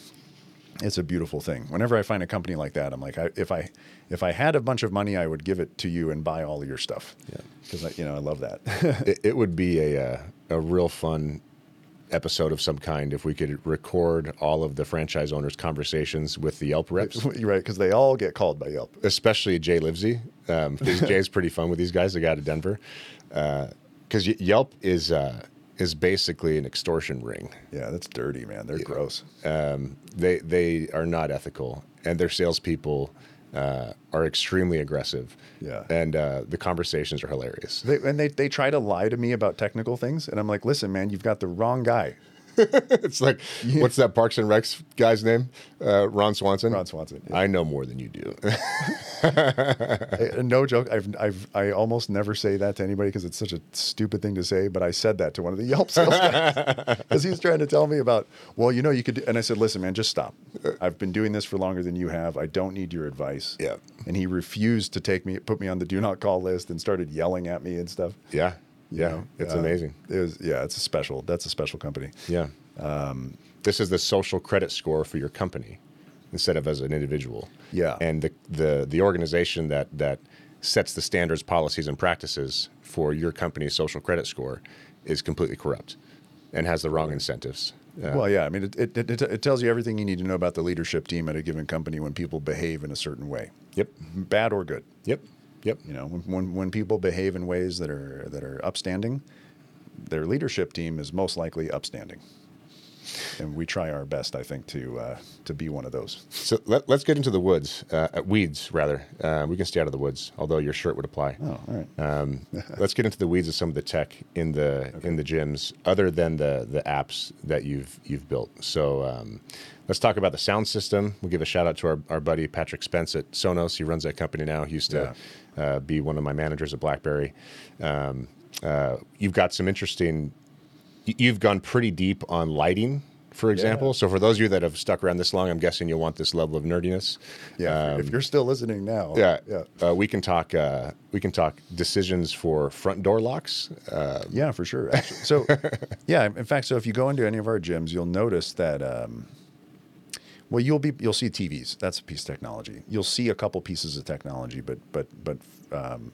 it's a beautiful thing. Whenever I find a company like that, I'm like, I, if I if I had a bunch of money, I would give it to you and buy all of your stuff. Yeah. because I, you know, I love that. it, it would be a uh, a real fun episode of some kind if we could record all of the franchise owners' conversations with the Yelp reps, You're right, because they all get called by Yelp. especially Jay Livesey. Um, Jay's pretty fun with these guys. The guy out of Denver, because Yelp is uh, is basically an extortion ring. Yeah, that's dirty, man. They're gross. Um, they they are not ethical, and their salespeople uh, are extremely aggressive. Yeah. and uh, the conversations are hilarious. They, and they, they try to lie to me about technical things, and I'm like, listen, man, you've got the wrong guy. It's like, what's that Parks and Recs guy's name? Uh, Ron Swanson. Ron Swanson, yeah. I know more than you do. Uh, no joke. I've, I've I almost never say that to anybody because it's such a stupid thing to say. But I said that to one of the Yelp sales guys because he's trying to tell me about. Well, you know, you could. And I said, listen, man, just stop. I've been doing this for longer than you have. I don't need your advice. Yeah. And he refused to take me, put me on the do not call list, and started yelling at me and stuff. yeah, yeah, know, it's uh, amazing. It was yeah, it's a special. That's a special company. Yeah. Um, this is the social credit score for your company instead of as an individual. Yeah. And the the the organization that that sets the standards, policies, and practices for your company's social credit score is completely corrupt and has the wrong incentives. Uh, Well, yeah. I mean, it, it, it, it tells you everything you need to know about the leadership team at a given company when people behave in a certain way, yep. bad or good. Yep. Yep. You know, when, when, when people behave in ways that are that are upstanding, their leadership team is most likely upstanding. And we try our best, I think, to uh, to be one of those. So let, let's get into the woods, uh, uh, weeds rather. Uh, we can stay out of the woods, although your shirt would apply. Oh, all right. Um, let's get into the weeds of some of the tech in the in the gyms, other than the the apps that you've you've built. So um, let's talk about the sound system. We'll give a shout out to our, our buddy Patrick Spence at Sonos. He runs that company now. He used to uh, be one of my managers at BlackBerry. Um, uh, you've got some interesting. You've gone pretty deep on lighting. For example, so for those of you that have stuck around this long, I'm guessing you'll want this level of nerdiness. Yeah. if, if you're still listening now. Um, Yeah, Yeah. Uh, we can talk. Uh, we can talk decisions for front door locks. Uh, Yeah, for sure. Actually. So, yeah, in fact, so if you go into any of our gyms, you'll notice that. Um, well, you'll be you'll see TVs. That's a piece of technology. You'll see a couple pieces of technology, but but but um,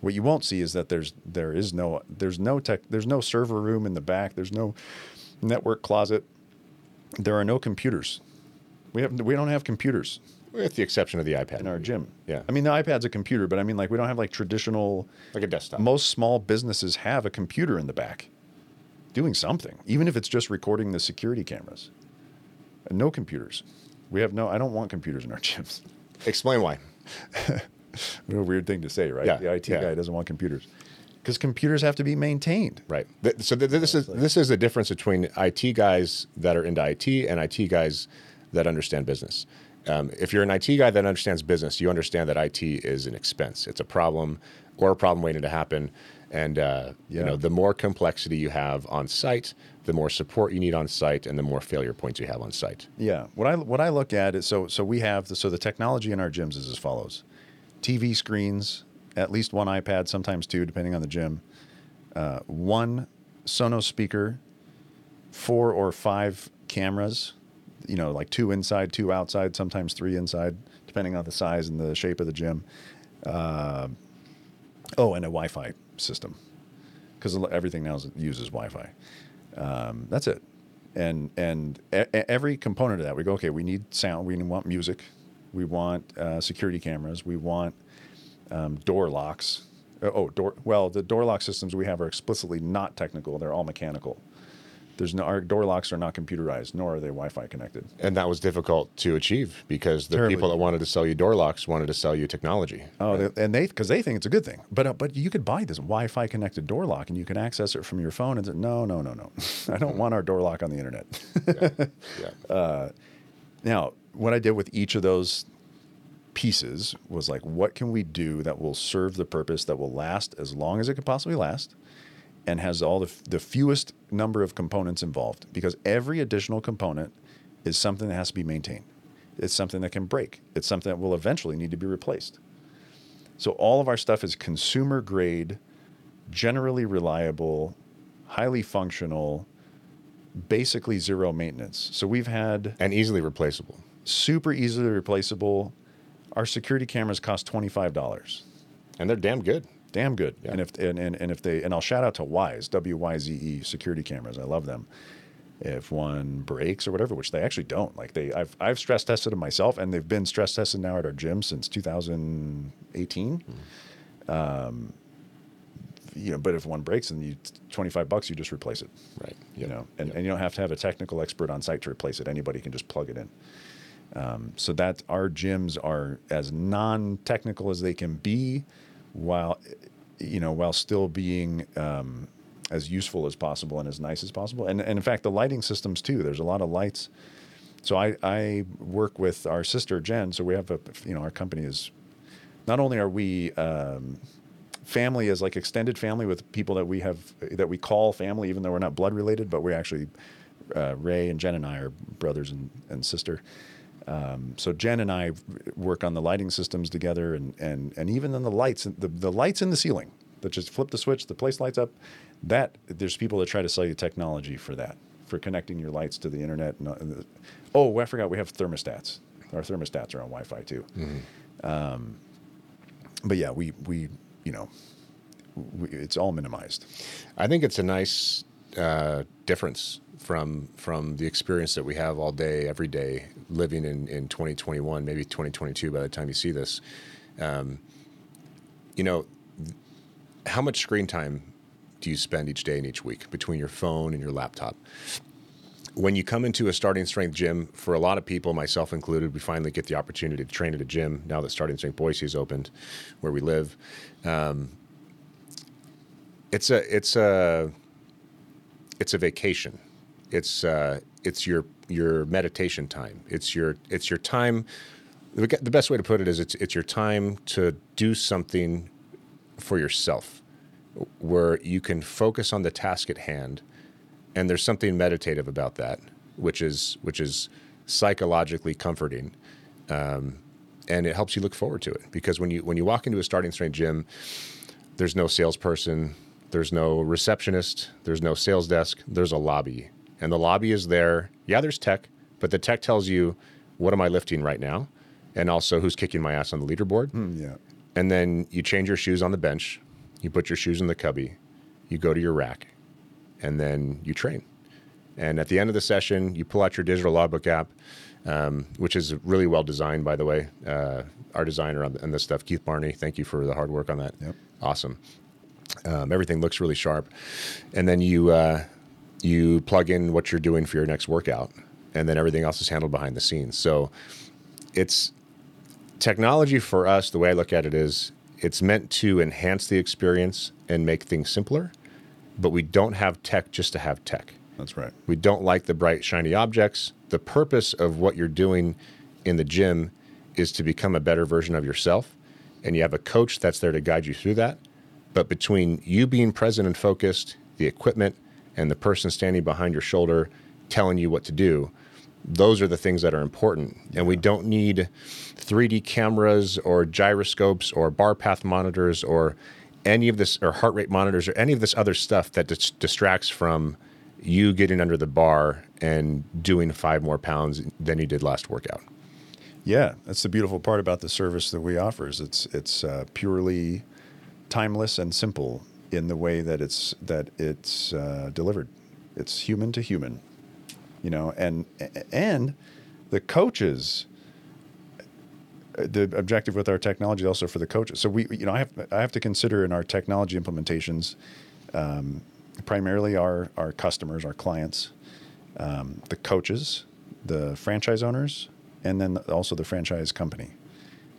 what you won't see is that there's there is no there's no tech there's no server room in the back. There's no network closet. There are no computers. We have we don't have computers with the exception of the iPad. in our gym. Yeah. I mean the iPad's a computer, but I mean like we don't have like traditional like a desktop. most small businesses have a computer in the back doing something, even if it's just recording the security cameras. No computers. We have no, I don't want computers in our gyms. Explain why. What a weird thing to say, right? Yeah, The IT yeah. guy doesn't want computers because computers have to be maintained. Right. So th- this is this is the difference between IT guys that are into IT and IT guys that understand business. Um, if you're an IT guy that understands business, you understand that IT is an expense. It's a problem or a problem waiting to happen. And uh, you know, the more complexity you have on site, the more support you need on site, and the more failure points you have on site. Yeah. What I what I look at is so so we have the, so the technology in our gyms is as follows: TV screens, at least one iPad, sometimes two, depending on the gym. Uh, one Sonos speaker, four or five cameras. You know, like two inside, two outside, sometimes three inside, depending on the size and the shape of the gym. Uh, oh, and a Wi-Fi system, because everything now uses Wi-Fi. Um, that's it. And and every component of that, we go, okay, we need sound, we want music, we want uh, security cameras, we want um, door locks. Uh, Oh, door. Well, the door lock systems we have are explicitly not technical; they're all mechanical. There's no our door locks are not computerized, nor are they Wi-Fi connected. And that was difficult to achieve because the Terribly people that wanted to sell you door locks wanted to sell you technology. Oh, they, and they because they think it's a good thing. But uh, but you could buy this Wi-Fi connected door lock, and you can access it from your phone. And say, no, no, no, no, I don't want our door lock on the internet. Yeah. Now, what I did with each of those pieces was like, what can we do that will serve the purpose that will last as long as it could possibly last and has all the, the fewest number of components involved? Because every additional component is something that has to be maintained. It's something that can break. It's something that will eventually need to be replaced. So all of our stuff is consumer grade, generally reliable, highly functional, basically zero maintenance. So we've had and easily replaceable. super easily replaceable. Our security cameras cost twenty five dollars. And they're damn good. Damn good. And if and, and, and if they and I'll shout out to Wyze W Y Z E security cameras. I love them. If one breaks or whatever, which they actually don't, like they, I've I've stress tested them myself, and they've been stress tested now at our gym since 2018. Um, you know, but if one breaks and you 25 bucks, you just replace it. Right. You know, and, and you don't have to have a technical expert on site to replace it. Anybody can just plug it in. Um, so that our gyms are as non-technical as they can be, while you know, while still being um, as useful as possible and as nice as possible. And, and in fact, the lighting systems too. There's a lot of lights. So I, I work with our sister Jen. So we have a you know our company is not only are we um, family as like extended family with people that we have that we call family, even though we're not blood related, but we're actually uh, Ray and Jen and I are brothers and, and sister. Um, so Jen and I work on the lighting systems together, and and and even then the lights, the the lights in the ceiling that just flip the switch, the place lights up. That there's people that try to sell you technology for that, for connecting your lights to the internet. And, uh, oh, I forgot we have thermostats. Our thermostats are on Wi-Fi too. Um, but yeah, we we you know, we, it's all minimized. I think it's a nice uh, difference from from the experience that we have all day, every day, living in, in 2021, maybe 2022 by the time you see this. Um, you know, how much screen time do you spend each day and each week between your phone and your laptop? When you come into a starting strength gym, for a lot of people, myself included, we finally get the opportunity to train at a gym now that starting strength Boise is opened, where we live. Um, it's a it's a it's a vacation. It's uh, it's your your meditation time. It's your it's your time. The best way to put it is it's it's your time to do something for yourself, where you can focus on the task at hand, and there's something meditative about that, which is which is psychologically comforting, um, and it helps you look forward to it because when you when you walk into a starting strength gym, there's no salesperson, there's no receptionist, there's no sales desk, there's a lobby. And the lobby is there. Yeah, there's tech, but the tech tells you what am I lifting right now? And also who's kicking my ass on the leaderboard. Yeah. And then you change your shoes on the bench, you put your shoes in the cubby, you go to your rack, and then you train. And at the end of the session, you pull out your digital logbook app, um, which is really well designed, by the way. Uh, our designer on, on this stuff, Keith Barney, thank you for the hard work on that. Yep. Awesome. Um, everything looks really sharp. And then you uh, you plug in what you're doing for your next workout, and then everything else is handled behind the scenes. So it's technology for us. The way I look at it is, it's meant to enhance the experience and make things simpler. But we don't have tech just to have tech. That's right. We don't like the bright, shiny objects. The purpose of what you're doing in the gym is to become a better version of yourself. And you have a coach that's there to guide you through that. But between you being present and focused, the equipment, and the person standing behind your shoulder telling you what to do, those are the things that are important. And we don't need 3D cameras or gyroscopes or bar path monitors or any of this, or heart rate monitors or any of this other stuff that dis- distracts from you getting under the bar and doing five more pounds than you did last workout. Yeah, that's the beautiful part about the service that we offer. Is it's it's uh, purely timeless and simple in the way that it's that it's uh, delivered. It's human to human, you know, and and the coaches. The objective with our technology also for the coaches. So we, you know, I have I have to consider in our technology implementations, um, primarily our our customers, our clients, um, the coaches, the franchise owners, and then also the franchise company.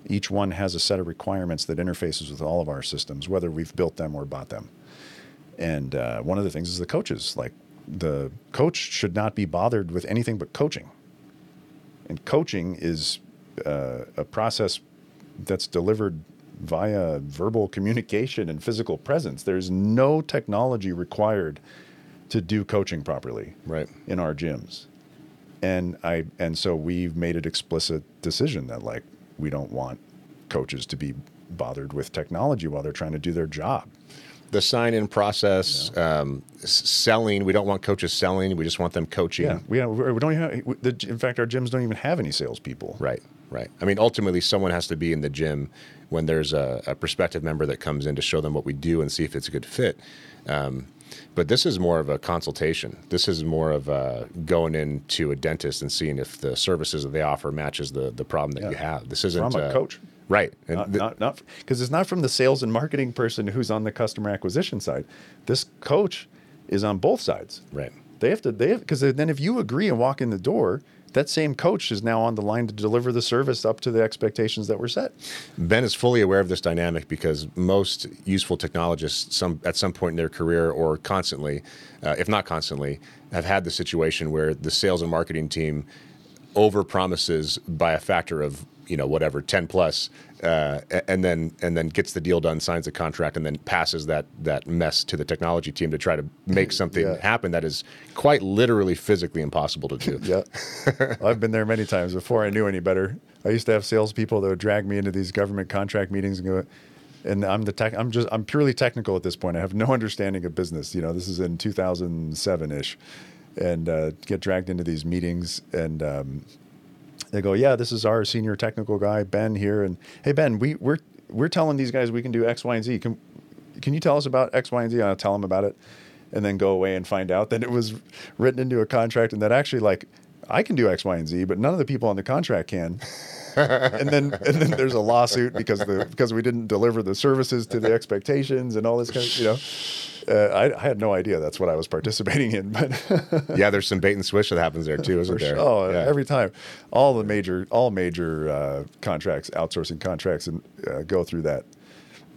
Each one has a set of requirements that interfaces with all of our systems, whether we've built them or bought them. And uh, one of the things is the coaches. Like the coach should not be bothered with anything but coaching. And coaching is uh, a process that's delivered via verbal communication and physical presence. There's no technology required to do coaching properly Right. in our gyms. And I and so we've made it explicit decision that like we don't want coaches to be bothered with technology while they're trying to do their job. the sign-in process, um, selling. We don't want coaches selling. We just want them coaching. Yeah, we, we don't have, in fact, our gyms don't even have any salespeople. Right, right. I mean, ultimately, someone has to be in the gym when there's a, a prospective member that comes in to show them what we do and see if it's a good fit. Um, but this is more of a consultation. This is more of a going into a dentist and seeing if the services that they offer matches the the problem that you have. This isn't From a uh, coach. right? And Not, th- not, not, because it's not from the sales and marketing person who's on the customer acquisition side. This coach is on both sides. right. They have to, they have, because then if you agree and walk in the door, that same coach is now on the line to deliver the service up to the expectations that were set. Ben is fully aware of this dynamic because most useful technologists, some at some point in their career or constantly, uh, if not constantly, have had the situation where the sales and marketing team over promises by a factor of you know whatever 10 plus uh, and then and then gets the deal done signs the contract and then passes that that mess to the technology team to try to make something Yeah. happen that is quite literally physically impossible to do Yeah. I've been there many times before I knew any better. I used to have salespeople that would drag me into these government contract meetings and go, and I'm the tech, I'm just, I'm purely technical at this point. I have no understanding of business. You know, this is in 2007 ish and uh, get dragged into these meetings and, um, they go, yeah, this is our senior technical guy, Ben here. And hey, Ben, we, we're, we're telling these guys we can do X, Y, and Z. Can, can you tell us about X, Y, and Z? I'll tell them about it. And then go away and find out that it was written into a contract and that actually like I can do X, Y, and Z, but none of the people on the contract can. and then and then there's a lawsuit because the because we didn't deliver the services to the expectations and all this kind of you know. Uh, I, I had no idea that's what I was participating in, but yeah there's some bait and switch that happens there too isn't there Oh, Yeah. every time, all the major, all major uh, contracts, outsourcing contracts, and uh, go through that.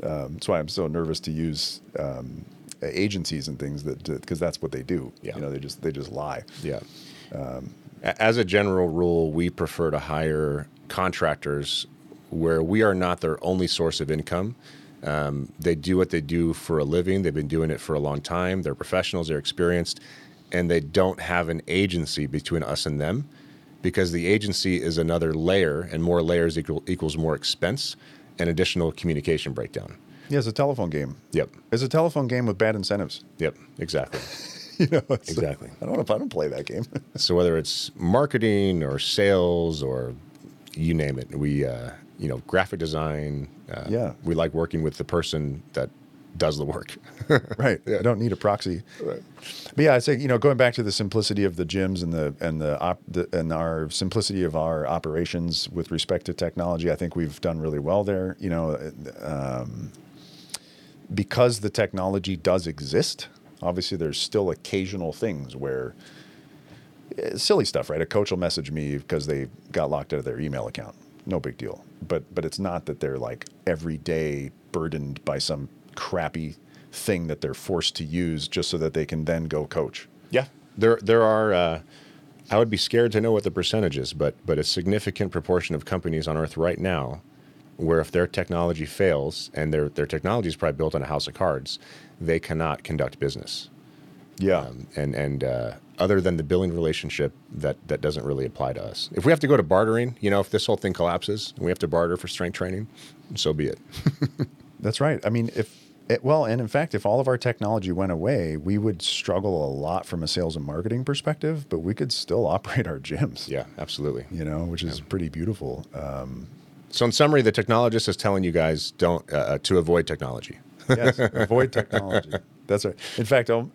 Um, that's why I'm so nervous to use um, agencies and things that because that's what they do. Yeah. You know, they just they just lie. Yeah. A- As a general rule, we prefer to hire contractors where we are not their only source of income. Um, they do what they do for a living. They've been doing it for a long time. They're professionals. They're experienced, and they don't have an agency between us and them, because the agency is another layer, and more layers equal, equals more expense and additional communication breakdown. Yeah, it's a telephone game. Yep. It's a telephone game with bad incentives. Yep. Exactly. you know, Exactly. I don't know if I don't play that game. So whether it's marketing or sales or you name it, we uh, you know graphic design. Uh, Yeah. we like working with the person that does the work. right. I don't need a proxy. Right. But yeah, I say you know going back to the simplicity of the gyms and the and the, op, the and our simplicity of our operations with respect to technology, I think we've done really well there. You know, um, because the technology does exist. Obviously, there's still occasional things where eh, silly stuff, right? A coach will message me because they got locked out of their email account. No big deal. But but it's not that they're like every day burdened by some crappy thing that they're forced to use just so that they can then go coach. yeah, there there are. Uh, I would be scared to know what the percentage is, but but a significant proportion of companies on Earth right now, where if their technology fails and their their technology is probably built on a house of cards, they cannot conduct business. Yeah. Um, and and uh, other than the billing relationship, that that doesn't really apply to us. If we have to go to bartering, you know, if this whole thing collapses and we have to barter for strength training, so be it. That's right. I mean, if it, well, and in fact, if all of our technology went away, we would struggle a lot from a sales and marketing perspective, but we could still operate our gyms. yeah, absolutely. You know, which is pretty beautiful. Um, So in summary, the technologist is telling you guys don't uh, uh, to avoid technology. yes, avoid technology. That's right. In fact, um,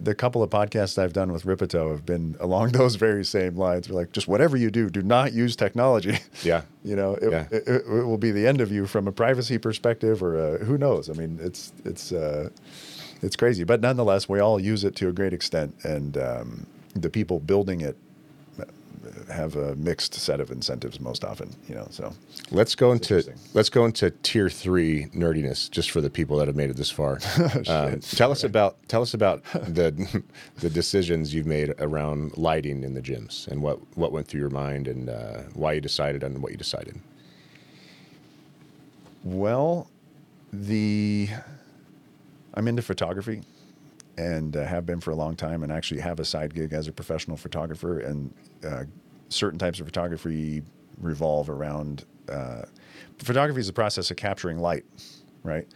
the couple of podcasts I've done with Rippetoe have been along those very same lines. We're like, just whatever you do, do not use technology. Yeah. you know, it, Yeah. it, it will be the end of you from a privacy perspective, or uh who knows? I mean, it's it's uh, it's crazy, but nonetheless, we all use it to a great extent, and um, the people building it uh, have a mixed set of incentives most often. You know, so Let's go into let's go into tier three nerdiness, just for the people that have made it this far. um, tell us about tell us about the the decisions you've made around lighting in the gyms and what what went through your mind and uh, why you decided on what you decided. Well, the I'm into photography and uh, have been for a long time, and actually have a side gig as a professional photographer. And uh, certain types of photography revolve around uh, photography is the process of capturing light, right?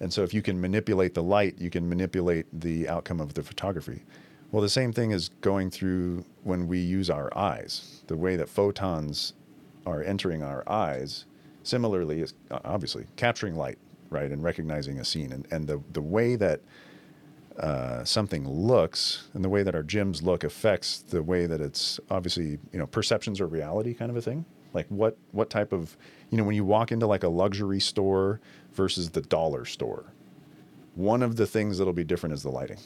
And so if you can manipulate the light, you can manipulate the outcome of the photography. Well, the same thing is going through when we use our eyes. The way that photons are entering our eyes, similarly, is obviously capturing light, right, and recognizing a scene. And, and the, the way that uh, something looks and the way that our gyms look affects the way that it's obviously, you know, perceptions or reality kind of a thing. Like what, what type of, you know, when you walk into like a luxury store versus the dollar store, one of the things that'll be different is the lighting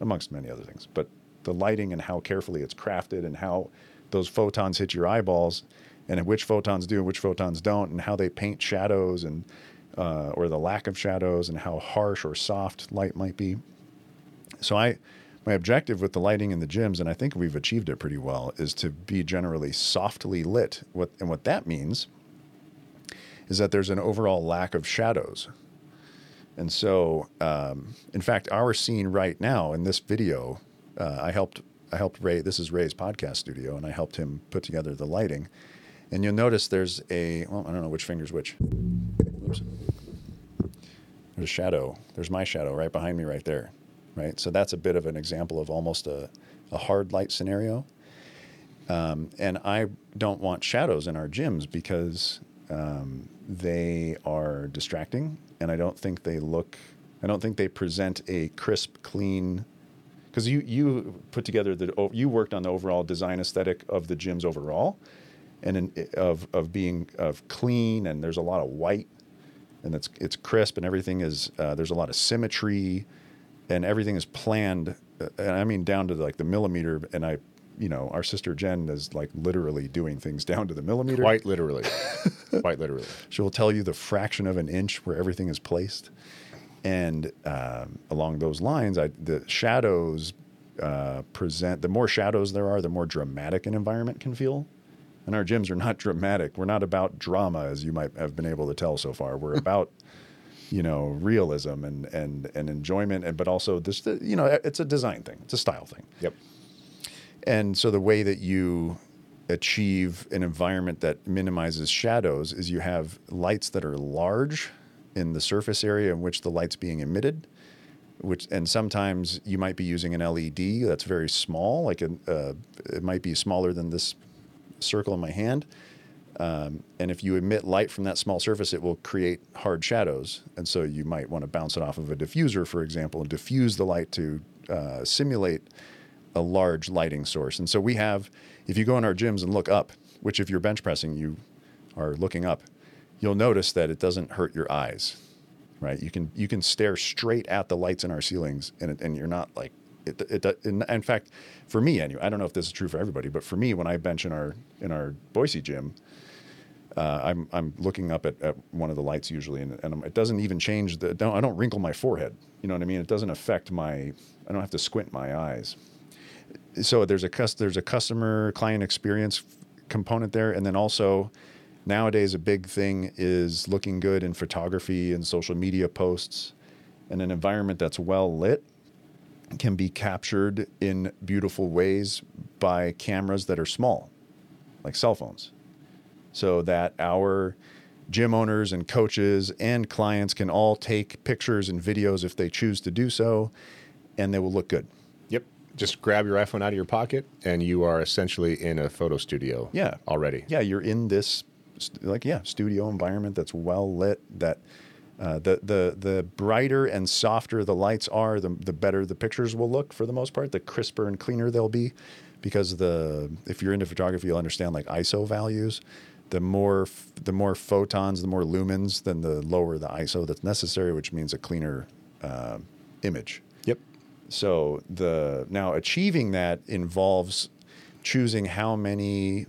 amongst many other things. But the lighting and how carefully it's crafted and how those photons hit your eyeballs and which photons do and which photons don't and how they paint shadows and uh, or the lack of shadows and how harsh or soft light might be. So I my objective with the lighting in the gyms, and I think we've achieved it pretty well, is to be generally softly lit. What and what that means is that there's an overall lack of shadows. And so, um, in fact, our scene right now in this video, uh, I helped I helped Ray. This is Ray's podcast studio, and I helped him put together the lighting. And you'll notice there's a well, I don't know which finger's which. Oops. There's a shadow. There's my shadow right behind me, right there, right. So that's a bit of an example of almost a, a hard light scenario. Um, and I don't want shadows in our gyms because um, they are distracting, and I don't think they look. I don't think they present a crisp, clean. Because you you put together the you worked on the overall design aesthetic of the gyms overall, and in, of of being of clean, and there's a lot of white, and it's it's crisp, and everything is uh, there's a lot of symmetry, and everything is planned, uh, and I mean down to like the millimeter. And I you know, our sister Jen is like literally doing things down to the millimeter. Quite literally. Quite literally. She'll tell you the fraction of an inch where everything is placed. And um, along those lines, I, the shadows uh, present, the more shadows there are, the more dramatic an environment can feel. And our gyms are not dramatic. We're not about drama, as you might have been able to tell so far. We're about, you know, realism and, and, and enjoyment, and but also this, you know, it's a design thing, it's a style thing. Yep. And so the way that you achieve an environment that minimizes shadows is you have lights that are large in the surface area in which the light's being emitted which and sometimes you might be using an LED that's very small like a, uh, it might be smaller than this circle in my hand um, and if you emit light from that small surface it will create hard shadows and so you might want to bounce it off of a diffuser for example and diffuse the light to uh, simulate a large lighting source. And so we have, if you go in our gyms and look up, which if you're bench pressing, you are looking up, you'll notice that it doesn't hurt your eyes, right? You can you can stare straight at the lights in our ceilings, and it, and you're not like it. it in, in, fact, for me, anyway, I don't know if this is true for everybody, but for me, when I bench in our in our Boise gym, uh, I'm I'm looking up at, at one of the lights usually, and, and it doesn't even change the. Don't, I don't wrinkle my forehead. You know what I mean? It doesn't affect my. I don't have to squint my eyes so there's a there's a customer client experience component there, and then also nowadays a big thing is looking good in photography and social media posts, and an environment that's well lit can be captured in beautiful ways by cameras that are small, like cell phones, so that our gym owners and coaches and clients can all take pictures and videos if they choose to do so, and they will look good Yep. just grab your iPhone out of your pocket and you are essentially in a photo studio. Yeah. Already. Yeah, you're in this like yeah studio environment that's well lit. That uh, the the the brighter and softer the lights are, the the better the pictures will look for the most part. The crisper and cleaner they'll be, because the if you're into photography, you'll understand like ISO values. The more the more photons, the more lumens, then the lower the ISO that's necessary, which means a cleaner uh, image. Yep. So the now achieving that involves choosing how many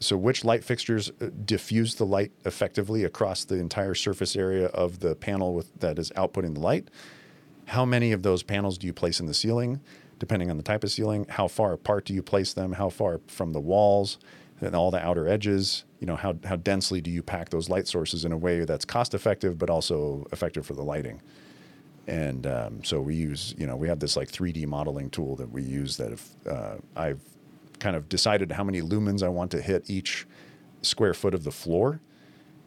so which light fixtures uh, diffuse the light effectively across the entire surface area of the panel with that is outputting the light how many of those panels do you place in the ceiling depending on the type of ceiling how far apart do you place them how far from the walls and all the outer edges you know how, how densely do you pack those light sources in a way that's cost effective but also effective for the lighting and um, so we use, you know, we have this like 3D modeling tool that we use that if uh, I've kind of decided how many lumens I want to hit each square foot of the floor.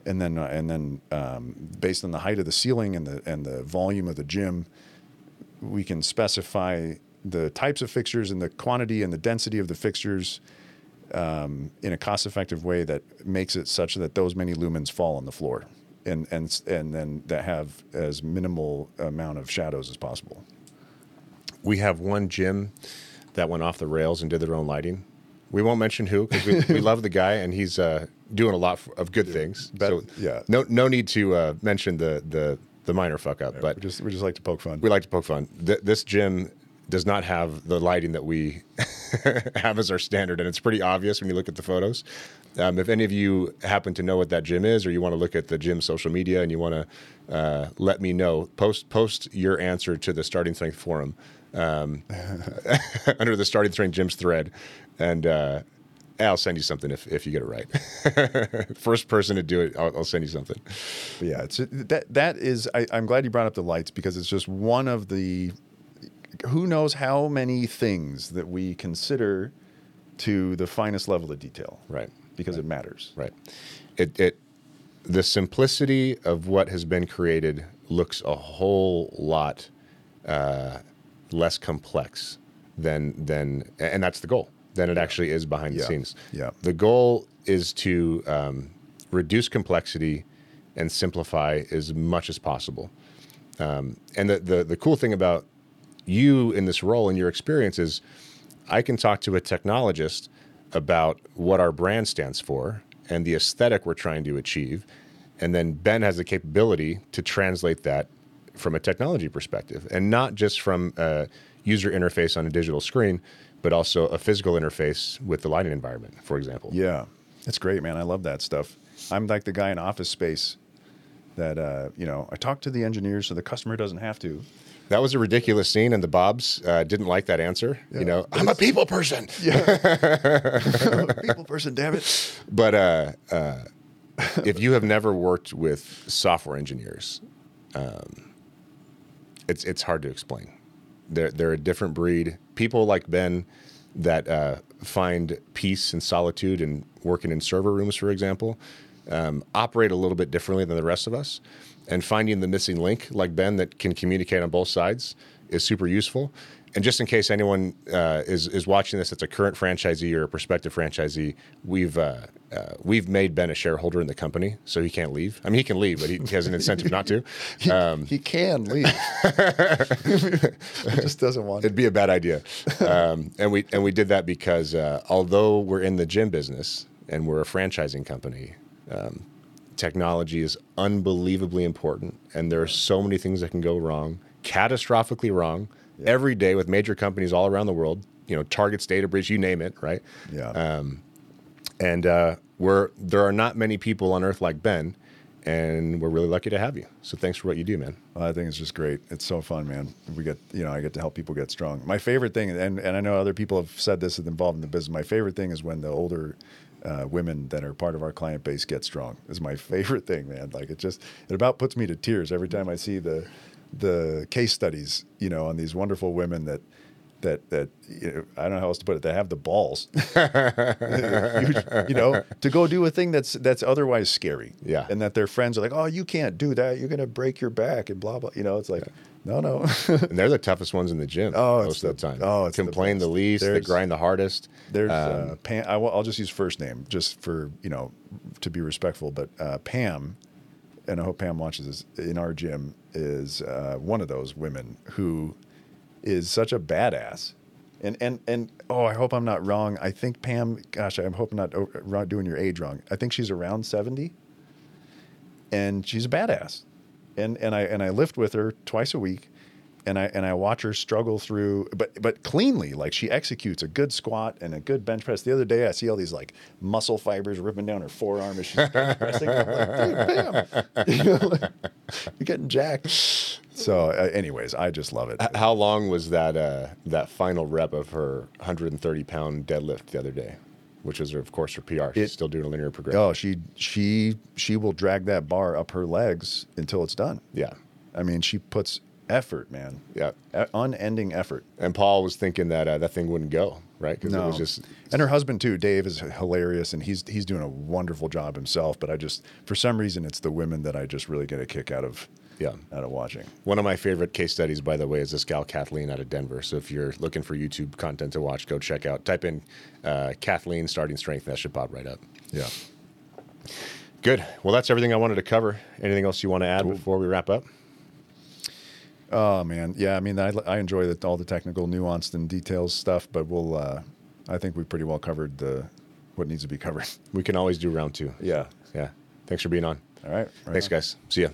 and then uh, and then um, based on the height of the ceiling and the and the volume of the gym, we can specify the types of fixtures and the quantity and the density of the fixtures um, in a cost-effective way that makes it such that those many lumens fall on the floor, and and and then that have as minimal amount of shadows as possible. We have one gym that went off the rails and did their own lighting. We won't mention who because we, we love the guy and he's uh, doing a lot of good things. So yeah. no no need to uh, mention the the the minor fuck up, but we just we just like to poke fun. we like to poke fun. Th- this gym does not have the lighting that we have as our standard, and it's pretty obvious when you look at the photos. Um, if any of you happen to know what that gym is, or you want to look at the gym social media and you want to uh, let me know, post post your answer to the Starting Strength forum um, under the Starting Strength Gyms thread, and uh, I'll send you something if, if you get it right. First person to do it, I'll, I'll send you something. Yeah, that that is. I, I'm glad you brought up the lights because it's just one of the. Who knows how many things that we consider to the finest level of detail, Right. Because it matters. Right. It it the simplicity of what has been created looks a whole lot uh, less complex than than and that's the goal than it actually is behind the Yeah. scenes. Yeah. The goal is to um, reduce complexity and simplify as much as possible. Um, and the, the the cool thing about you in this role and your experience is I can talk to a technologist about what our brand stands for and the aesthetic we're trying to achieve. And then Ben has the capability to translate that from a technology perspective and not just from a user interface on a digital screen, but also a physical interface with the lighting environment, for example. Yeah, that's great, man. I love that stuff. I'm like the guy in Office Space that uh, you know. I talk to the engineers so the customer doesn't have to. That was a ridiculous scene, and the Bobs uh, didn't like that answer. Yeah. You know, I'm a people person. Yeah, people person, damn it. But uh, uh, if you have never worked with software engineers, um, it's it's hard to explain. They're they're a different breed. People like Ben that uh, find peace and solitude in working in server rooms, for example, um, operate a little bit differently than the rest of us. And finding the missing link, like Ben, that can communicate on both sides, is super useful. And just in case anyone uh, is is watching this, that's a current franchisee or a prospective franchisee, we've uh, uh, we've made Ben a shareholder in the company, so he can't leave. I mean, he can leave, but he, he has an incentive not to. Um, He can leave. he just doesn't want. It'd be a bad idea. Um, and we and we did that because uh, although we're in the gym business and we're a franchising company, um, technology is unbelievably important, and there are so many things that can go wrong, catastrophically wrong, every day with major companies all around the world. You know, Target's data breach, you name it, right? Yeah. And uh, we're there are not many people on earth like Ben, and we're really lucky to have you. So thanks for what you do, man. I think it's just great. It's so fun, man. We get, you know, I get to help people get strong. My favorite thing, and, and I know other people have said this is involved in the business. My favorite thing is when the older uh, women that are part of our client base get strong. Is my favorite thing, man. Like it just, it about puts me to tears every time I see the, the case studies, you know, on these wonderful women that, that that you know, I don't know how else to put it. They have the balls, you, you know, to go do a thing that's that's otherwise scary. Yeah. and that their friends are like, "Oh, you can't do that. You're gonna break your back," and blah blah. You know, it's like, no, no. And they're the toughest ones in the gym Oh, most of the the- time. oh, it's the complain the, best. least, they grind the hardest. There's Um, uh, Pam. I, will just use first name just for you know to be respectful. But uh, Pam, and I hope Pam watches this in our gym is uh, one of those women who is such a badass. And and and oh, I hope I'm not wrong. I think Pam. Gosh, I'm hoping not not doing your age wrong. I think she's around seventy, and she's a badass. And and I and I lift with her twice a week, and I and I watch her struggle through, but but cleanly. Like she executes a good squat and a good bench press. The other day, I see all these like muscle fibers ripping down her forearm as she's bench pressing. I'm like, dude, Pam, you know, like, you're getting jacked. So, uh, anyways, I just love it. how long was that uh, that final rep of her 130 pound deadlift the other day, which is of course her PR. She's It- still doing a linear progression. Oh, she she she will drag that bar up her legs until it's done. Yeah, I mean, she puts effort, man. Yeah. E- unending effort. And Paul was thinking that uh, that thing wouldn't go right because it was just and her husband too, Dave, is hilarious, and he's he's doing a wonderful job himself. But I just, for some reason, it's the women that I just really get a kick out of, Yeah. out of watching. One of my favorite case studies, by the way, is this gal Kathleen out of Denver. So if you're looking for YouTube content to watch, go check out. Type in uh, Kathleen starting strength. That should pop right up. Yeah. Good. Well, that's everything I wanted to cover. Anything else you want to add before we wrap up? Oh man, yeah. I mean, I, I enjoy the, all the technical, nuanced, and details stuff, but we'll. Uh, I think we pretty well covered the what needs to be covered. We can always do round two. Yeah. Yeah. Thanks for being on. All right. right Thanks, on. guys. See ya.